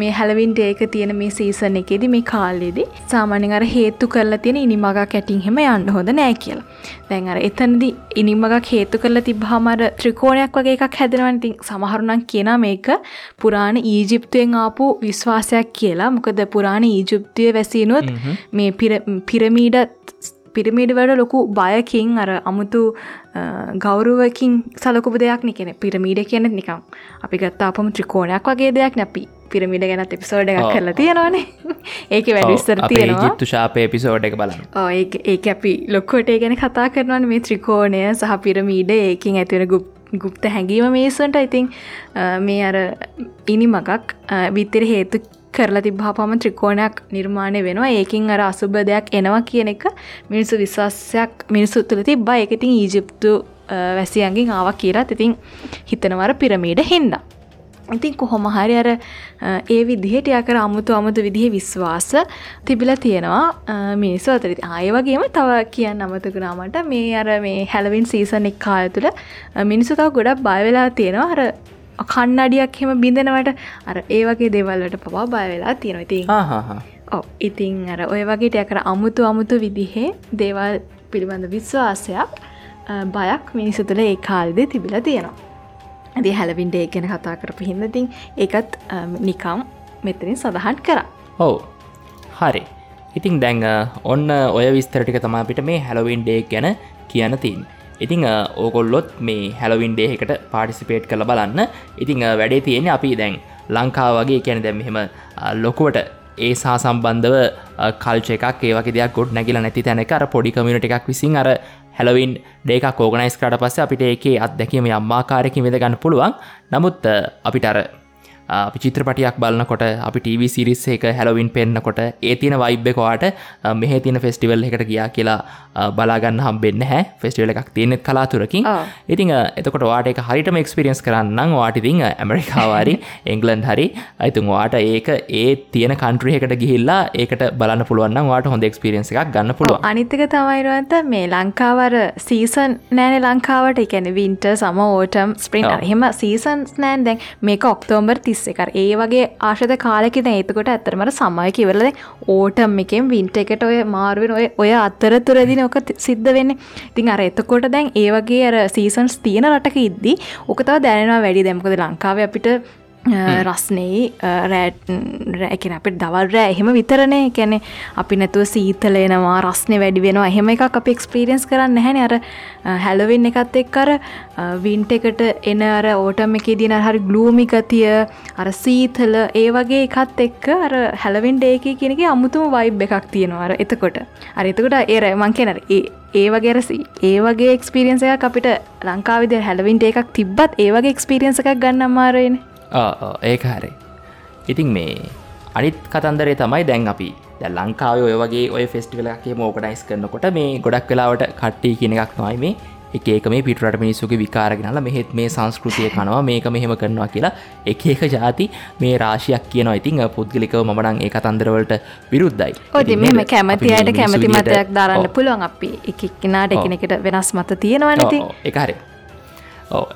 D: මේ හැලවින්ට ඒක තියෙන මේ සීසන් එකෙදි මේ කාලෙදි සාමාන්‍යයෙන් අර හේතු කරලා තියෙන ඉනිමගක් ඇටින් හැම යන්න හොඳ නෑ කියලා. දැන් අර එතනදි ඉනිමගක් හේතු කරලා තිබ්බහම අර ත්‍රිකෝණයක් වගේ එකක් හැදෙනවනේ. ඉතින් සමහරු නම් කියනවා මේක පුරාණ ඊජිප්තුවෙන් ආපු විශ්වාසයක් කියලා. මොකද පුරාණ ඊජිප්තුවේ වැසිනුත් මේ පිරමීඩ පිරමිඩවල ලොකු බයකින් අර අමුතු ගෞරුවකින් සලකුප දෙයක් නිකෙන පිරමීඩ කියනෙත් නිකම් අපි ගත්තාපම ත්‍රිකෝණයක් වගේ දෙයක් නැපි පිරමිඩ ගැනත් එපිසෝඩ් එකක් කරලා තියෙනවානේ. ඒක වැඩිස්තර තියෙනවා.
E: ජිත්තු ශාපය එපිසෝඩ් එක බලන්න.
D: ඒ අපි ලොක්කොට ගැන කතා කරනවන මේ ත්‍රිකෝණය සහ පිරමීඩ. ඒකින් ඇතිවෙන ගුප් ගුප්ත හැඟීම මේසන්ට ඉතින් මේ අර ඉනි මගක් විත්තර හේතු කරලා තිබ්හාපම ත්‍රිකෝණයක් නිර්මාණය වෙනවා. ඒකින් අර අසුබ දෙයක් එනවා කියන එක මිනිසු විශ්වාසයක් මිනිසු තුළ තිබ්බා. ඒක ඉතින් ඊජිප්තු වැසියන්ගෙන් ආව කියරත් ඉතින් හිතනවර පිරමීඩ හින්දා. ඉතින් කොහොම හරි අර ඒ විදිහට යකර අමුතු අමුතු විදිහ විශ්වාස තිබිල තියෙනවා මිනිස්සු අතර. ආය වගේම තව කියන්න අමතකුණාමට මේ අර මේ හැලවින් සීසන් එක් කාය තුළ මිනිසු තව ගොඩක් බයවෙලා තියෙනවා. අර කන්නඩියක් හෙම බිඳනවට අර ඒ වගේ දෙවල්ලට පවා බය වෙලා තියෙනවා. ඉතින් ඔව්. ඉතින් අර ඔය වගේට යකර අමුතු අමුතු විදිහේ දේවල් පිළිබඳ විශ්වාසයක් බයක් මිනිසු තුළ ඒ කාල්ද තිබිලා තියෙනවා. ඇති හැලවින්ට ඒ ගැන කතා කරපු හිදතින් ඒකත් නිකම් මෙතනින් සඳහන් කර.
E: ඔව්. හරි. ඉතින් දැන් ඔන්න ඔය විස්තරටික තමාපිට මේ හැලවින් ඩේ ගැන කියන්න තින් ඉතිං ඕකොල්ලොත් මේ හැලවින් ඩේහෙකට පාටිසිපේට් කළ බලන්න. ඉතිං වැඩේ තියෙන අපි දැන් ලංකා වගේ කැන දැම් මෙහෙම ලොකුවට ඒ සා සම්බන්ධව කල්ච එකක් ඒවගේ දෙයක් ගොඩ් නැගිල නැති තැනක අර පොඩි කමිට එකක් විසින් අර හැලවින් ඩේක කෝගනයිස් කට පස්ස අපිට ඒකේ අත්දැකීම අම්මාකාරයකින් වෙද ගන්න පුළුවන්. නමුත් අපිට අර අපි චිත්‍රපටියක් බලන්නකොට අපි ටව සිරිස් එක හැලවින් පෙන්න්නකොට ඒ තින වයිබ්බෙකවාට මෙහ තින ෆෙස්ටිවල් එකට ගියා කියලා බලාගන්න හම්බෙන්න හැ ෆෙස්ටිවල එකක් තියෙනෙත් කලාතුරකින්. ඉතිං එතකොට වාට එක හරිටම එක්ස්පිරියන්ස් කරන්න වාටිතිං ඇමරිකාවාරි එංගලන්් හරි අයිතුන් වාට ඒක ඒ තියෙන කන්ට්‍රියකට ගිහිල්ලා ඒකට බලන්න පුළුවන් වාට හොඳ එක්ස්පිරියන්ස එකක් ගන්න පුළුව
D: අනිතක තමයිරුවන්ත මේ ලංකාවර සීසන් නෑන ලංකාවට. එකැන වින්ට සම ඕටම් ස්ප්‍රින් හෙම සීසන් නෑන්. දැන් මේක ඔක්තෝම්බර් තිස් තිස්සෙකර ඒ වගේ ආශත කාලෙකි එතකොට ඇතරමට සමය කිවරල ඕටම් එකෙන් වින්ට එකට ඔය මාර්වෙන් ඔය ඔය අත්තරතුරදින ඕක සිද්ධ වෙන්න. ඉතින් අර එතකොට දැන් ඒ වගේ අර සීසන්ස් තියෙන රටක ඉද්දි ඕකතාව දැනවා වැඩි දැමකද ලංකාව අපිට රස්නේ රෑකෙන අපිට දවල් රෑ එහෙම විතරනේ. කැනෙ අපි නැතුව සීතලයනවා රස්නෙ වැඩි වෙනවා. එහෙම එකක් අපි එක්ස්පීරියන්ස් කරන්න හැන අර හැලවෙන් එකත් එක් අර වින්ට එකට එන අර ඕටම එක දින හරි ගලූමි ගතිය අර සීතල ඒ වගේ එකත් එක්ක අර හැලවෙන් ඩේක කියනක අමුතුම වයිබ් එකක් තියෙනවා අර එතකොට. අර එතකොට ඒ මං කෙනර ඒ ඒ වගේරසි ඒ වගේ එක්ස්පිරියන්ස එකක් අපිට ලංකාවිද හැලවින්ට එකක් තිබ්බත් ඒ වගේ එක්ස්පිරියන්ස එකක් ගන්න අමාරයනේ
E: ඒක හරි. ඉතින් මේ අනිත් කතන්දරේ තමයි දැන් අපි ද ලංකාව ඔය වගේ ඔය ෆෙස්ටිවලගේ මෝකඩයිස් කරනකොට මේ ගොඩක් වෙලාවට කට්ටි කියන එකක් නොයි මේ එකක මේ පිටරට මිනිස්සුගේ විකාරගෙනල මෙහෙත් මේ සංස්කෘතිය කනවා මේක මෙහෙම කරනවා කියලා එක එක ජාති මේ රාශයක් කියන ඉතින් පුද්ගලිකව මනං ඒ කතන්දරවලට විරුද්ධයි.
D: ඔද මෙම කැමතියට කැමති මතයක් දාරන්න පුළුවන්. අපි එකක්නාට එකනෙකට වෙනස් මත තියෙනවනති
E: එකහරි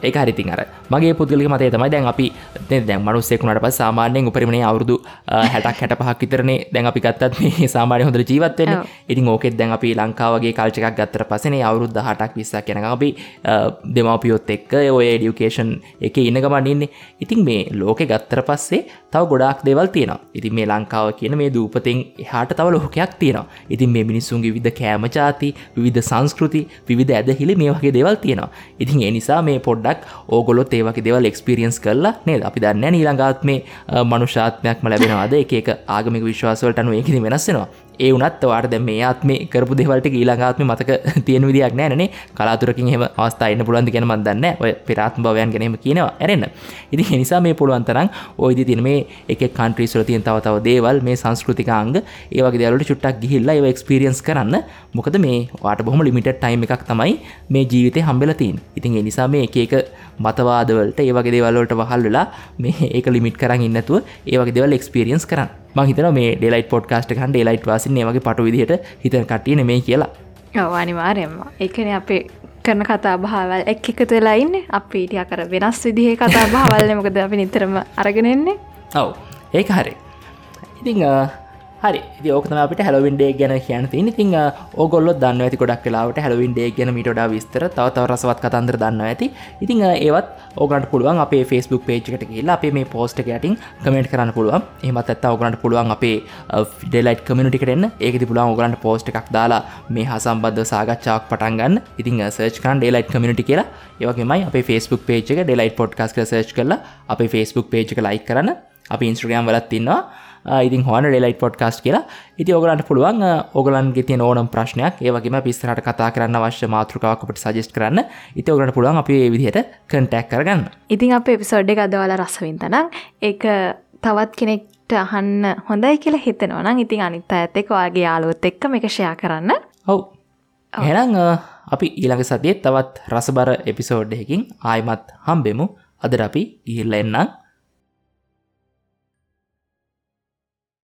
E: ඒ හරිතින් අර. මගේ පුද්ගලික මතය තමයි දැන් අපි දැන් මනුස්සෙකුණට පස් සාමාන්‍යයෙන් උපරිමණය අවුරුදු හැටක් හැට පහක් විතරනේ දැන් අපි ගත්තත් මේ සාමාන්‍ය හොඳ ජීවත්වෙන ඉතින් ඕකෙත් දැන් අපි ලංකාවගේ කල්චකක් ගත්තර පසනේ අවුරුද්ධ හටක් විස්සක් කෙන අපි දෙමවපියොත් එක්ක ඔය ඩියුකේෂන් එක ඉන්නගමන්නන්නේ ඉතින් මේ ලෝකෙ ගත්තර පස්සේ තව ගොඩක් දෙවල් තියෙනවා. ඉතින් මේ ලංකාව කියන මේ දූපතෙන් එහාට තව ලෝකයක් තියෙනවා. ඉතින් මේ මිනිස්සුන්ගේ විද කෑමචාති විවිධ සංස්කෘති විවිධ ඇදහිලි මේ වගේ දෙවල් තියෙනවා. ඉතින් ඒ නිසා මේ පොඩ්ඩක් ඕගොලොත් ඒවගේ දෙවල් එක්ස්පිරියන්ස් කරලා නේද? අපි දන්න නීළඟාත්මේ මනුෂාත්මයක්ම ලැබෙනවාද? එක ආගමික විශ්වාසවලට අනු ඒකෙන වෙනස්සෙනවා ඒ වනත් වාට මේ ආත්ම කරපු දෙවලට ඊලාගාත්ම මතක තියෙන විදියක් නෑනේ කලාතුරකින් හෙම අවස්ථයින්න පුළුවන්ද ගැන මදන්න ඔය පිරාත්ම භවයන් ගැනීම කියනවා. ඇරෙන්න. ඉති නිසා මේ පුළුවන්තරම් ඔයදි තින මේ එක කන්ට්‍රීස්ල තියන් තවතාව දේවල් මේ සංස්කෘතිකාංග ඒවගේ දලට චුට්ටක් ගිහිල්ලා ඒ එක්ස්පිරියන්ස් කරන්න. මොකද මේ වාට බොහම ලිමිට ටයිම් එකක් තමයි මේ ජීවිතය හම්බෙලතින් ඉතින් එනිසා මේ එක එක මතවාදවලට ඒවගේ දේවල්ලට වහල් වෙලා මේ ඒක ලිමිට් කරන්න ඉන්නතුව ඒවගේ දෙවල් එක්ස්පිරියන්ස් කරන්න. මහිතන මේ ඩෙලයිට පොඩ්කාස්ට හන්ඩ ඩෙලයිට් වාසින් ඒවගේ පටු විදිහට හිතන කටියන මේ කියලා.
D: අනිවාරයම එකන අපේ කරන කතා භාවල් එක් එකතු වෙලා ඉන්න. අපි ඉටිය කර වෙනස් විදිහ කතා භාවල්ල මොකද අපි නිතරම අරගෙනෙන්නේ
E: ඔව් ඒක හරි. ඉතිං හරි. ඕකතම අපට හැලවින්ඩේ ගැන කියන තින් ඉතිං ඕගොල්ල දන්න ඇති ගොඩක් කලාවට හැලවින්ඩේ ගැන මිටඩ විස්තර තව තව රසවත් කතන්දර දන්න ඇති. ඉතිං ඒවත් ඕගන්ට පුළුවන් අපේ ෆස්බුක් පේජ්කට කියලා අපේ මේ පෝස්ට යටින් කමෙන්ට් කරන්න පුළුවන්. එමත් ඇත්ත ඕගනට පුළුවන් අපේ ඩෙලයිට් කමිනිටිකරන්න ඒකති පුළුවන් ඕගලන්ට පෝස්ට එකක් දාලා මේ හසම්බද්ධ සාගච්ඡාවක් පටන්ගන්න ඉතිං සර්ච් කන් ඩෙලයිට් කමිනිටි කියලා. ඒවගේමයි අපේ ෆස්බුක් පේජ් එක ඩෙලයිට් පොඩ්කාස් සර්ච් කරලා අපේ ෆස්බුක් පේජ් එක ලයි කරන්න. අපි ඉන්ස්ට්‍රගම් වලත් ඉන්නවා. ඉතින් හොන ඩෙලයිට් පොඩ්කාස්ට කියලා. ඉති ඔගලන්ට පුළුවන් ඔගලන්ගේ තිය ඕනම් ප්‍රශ්නයක්. ඒවගේම පිස්රට කතා කරන්න අවශ්‍ය මාතෘකාවකට සජෙස්ට කරන්න. ඉති ඔගලට පුළුවන් අප විදිහට කටැක් කරගන්න.
D: ඉතින් අප එපිසෝඩ් එක අදවල රසවින්තනම් ඒ තවත් කෙනෙක්ට අහන්න හොඳයි කියලා හිතෙනවනම් ඉතින් අනිත් ඇත එක වගේ යාලුවත් එක්ක මේක ෂයා කරන්න.
E: ඔව්. එහෙනම් අපි ඊළඟ සතියේ තවත් රසබර එපිසෝඩ්ඩයකින් ආයමත් හම්බෙමු. අදර අපි ඉහිල්ල එන්නම්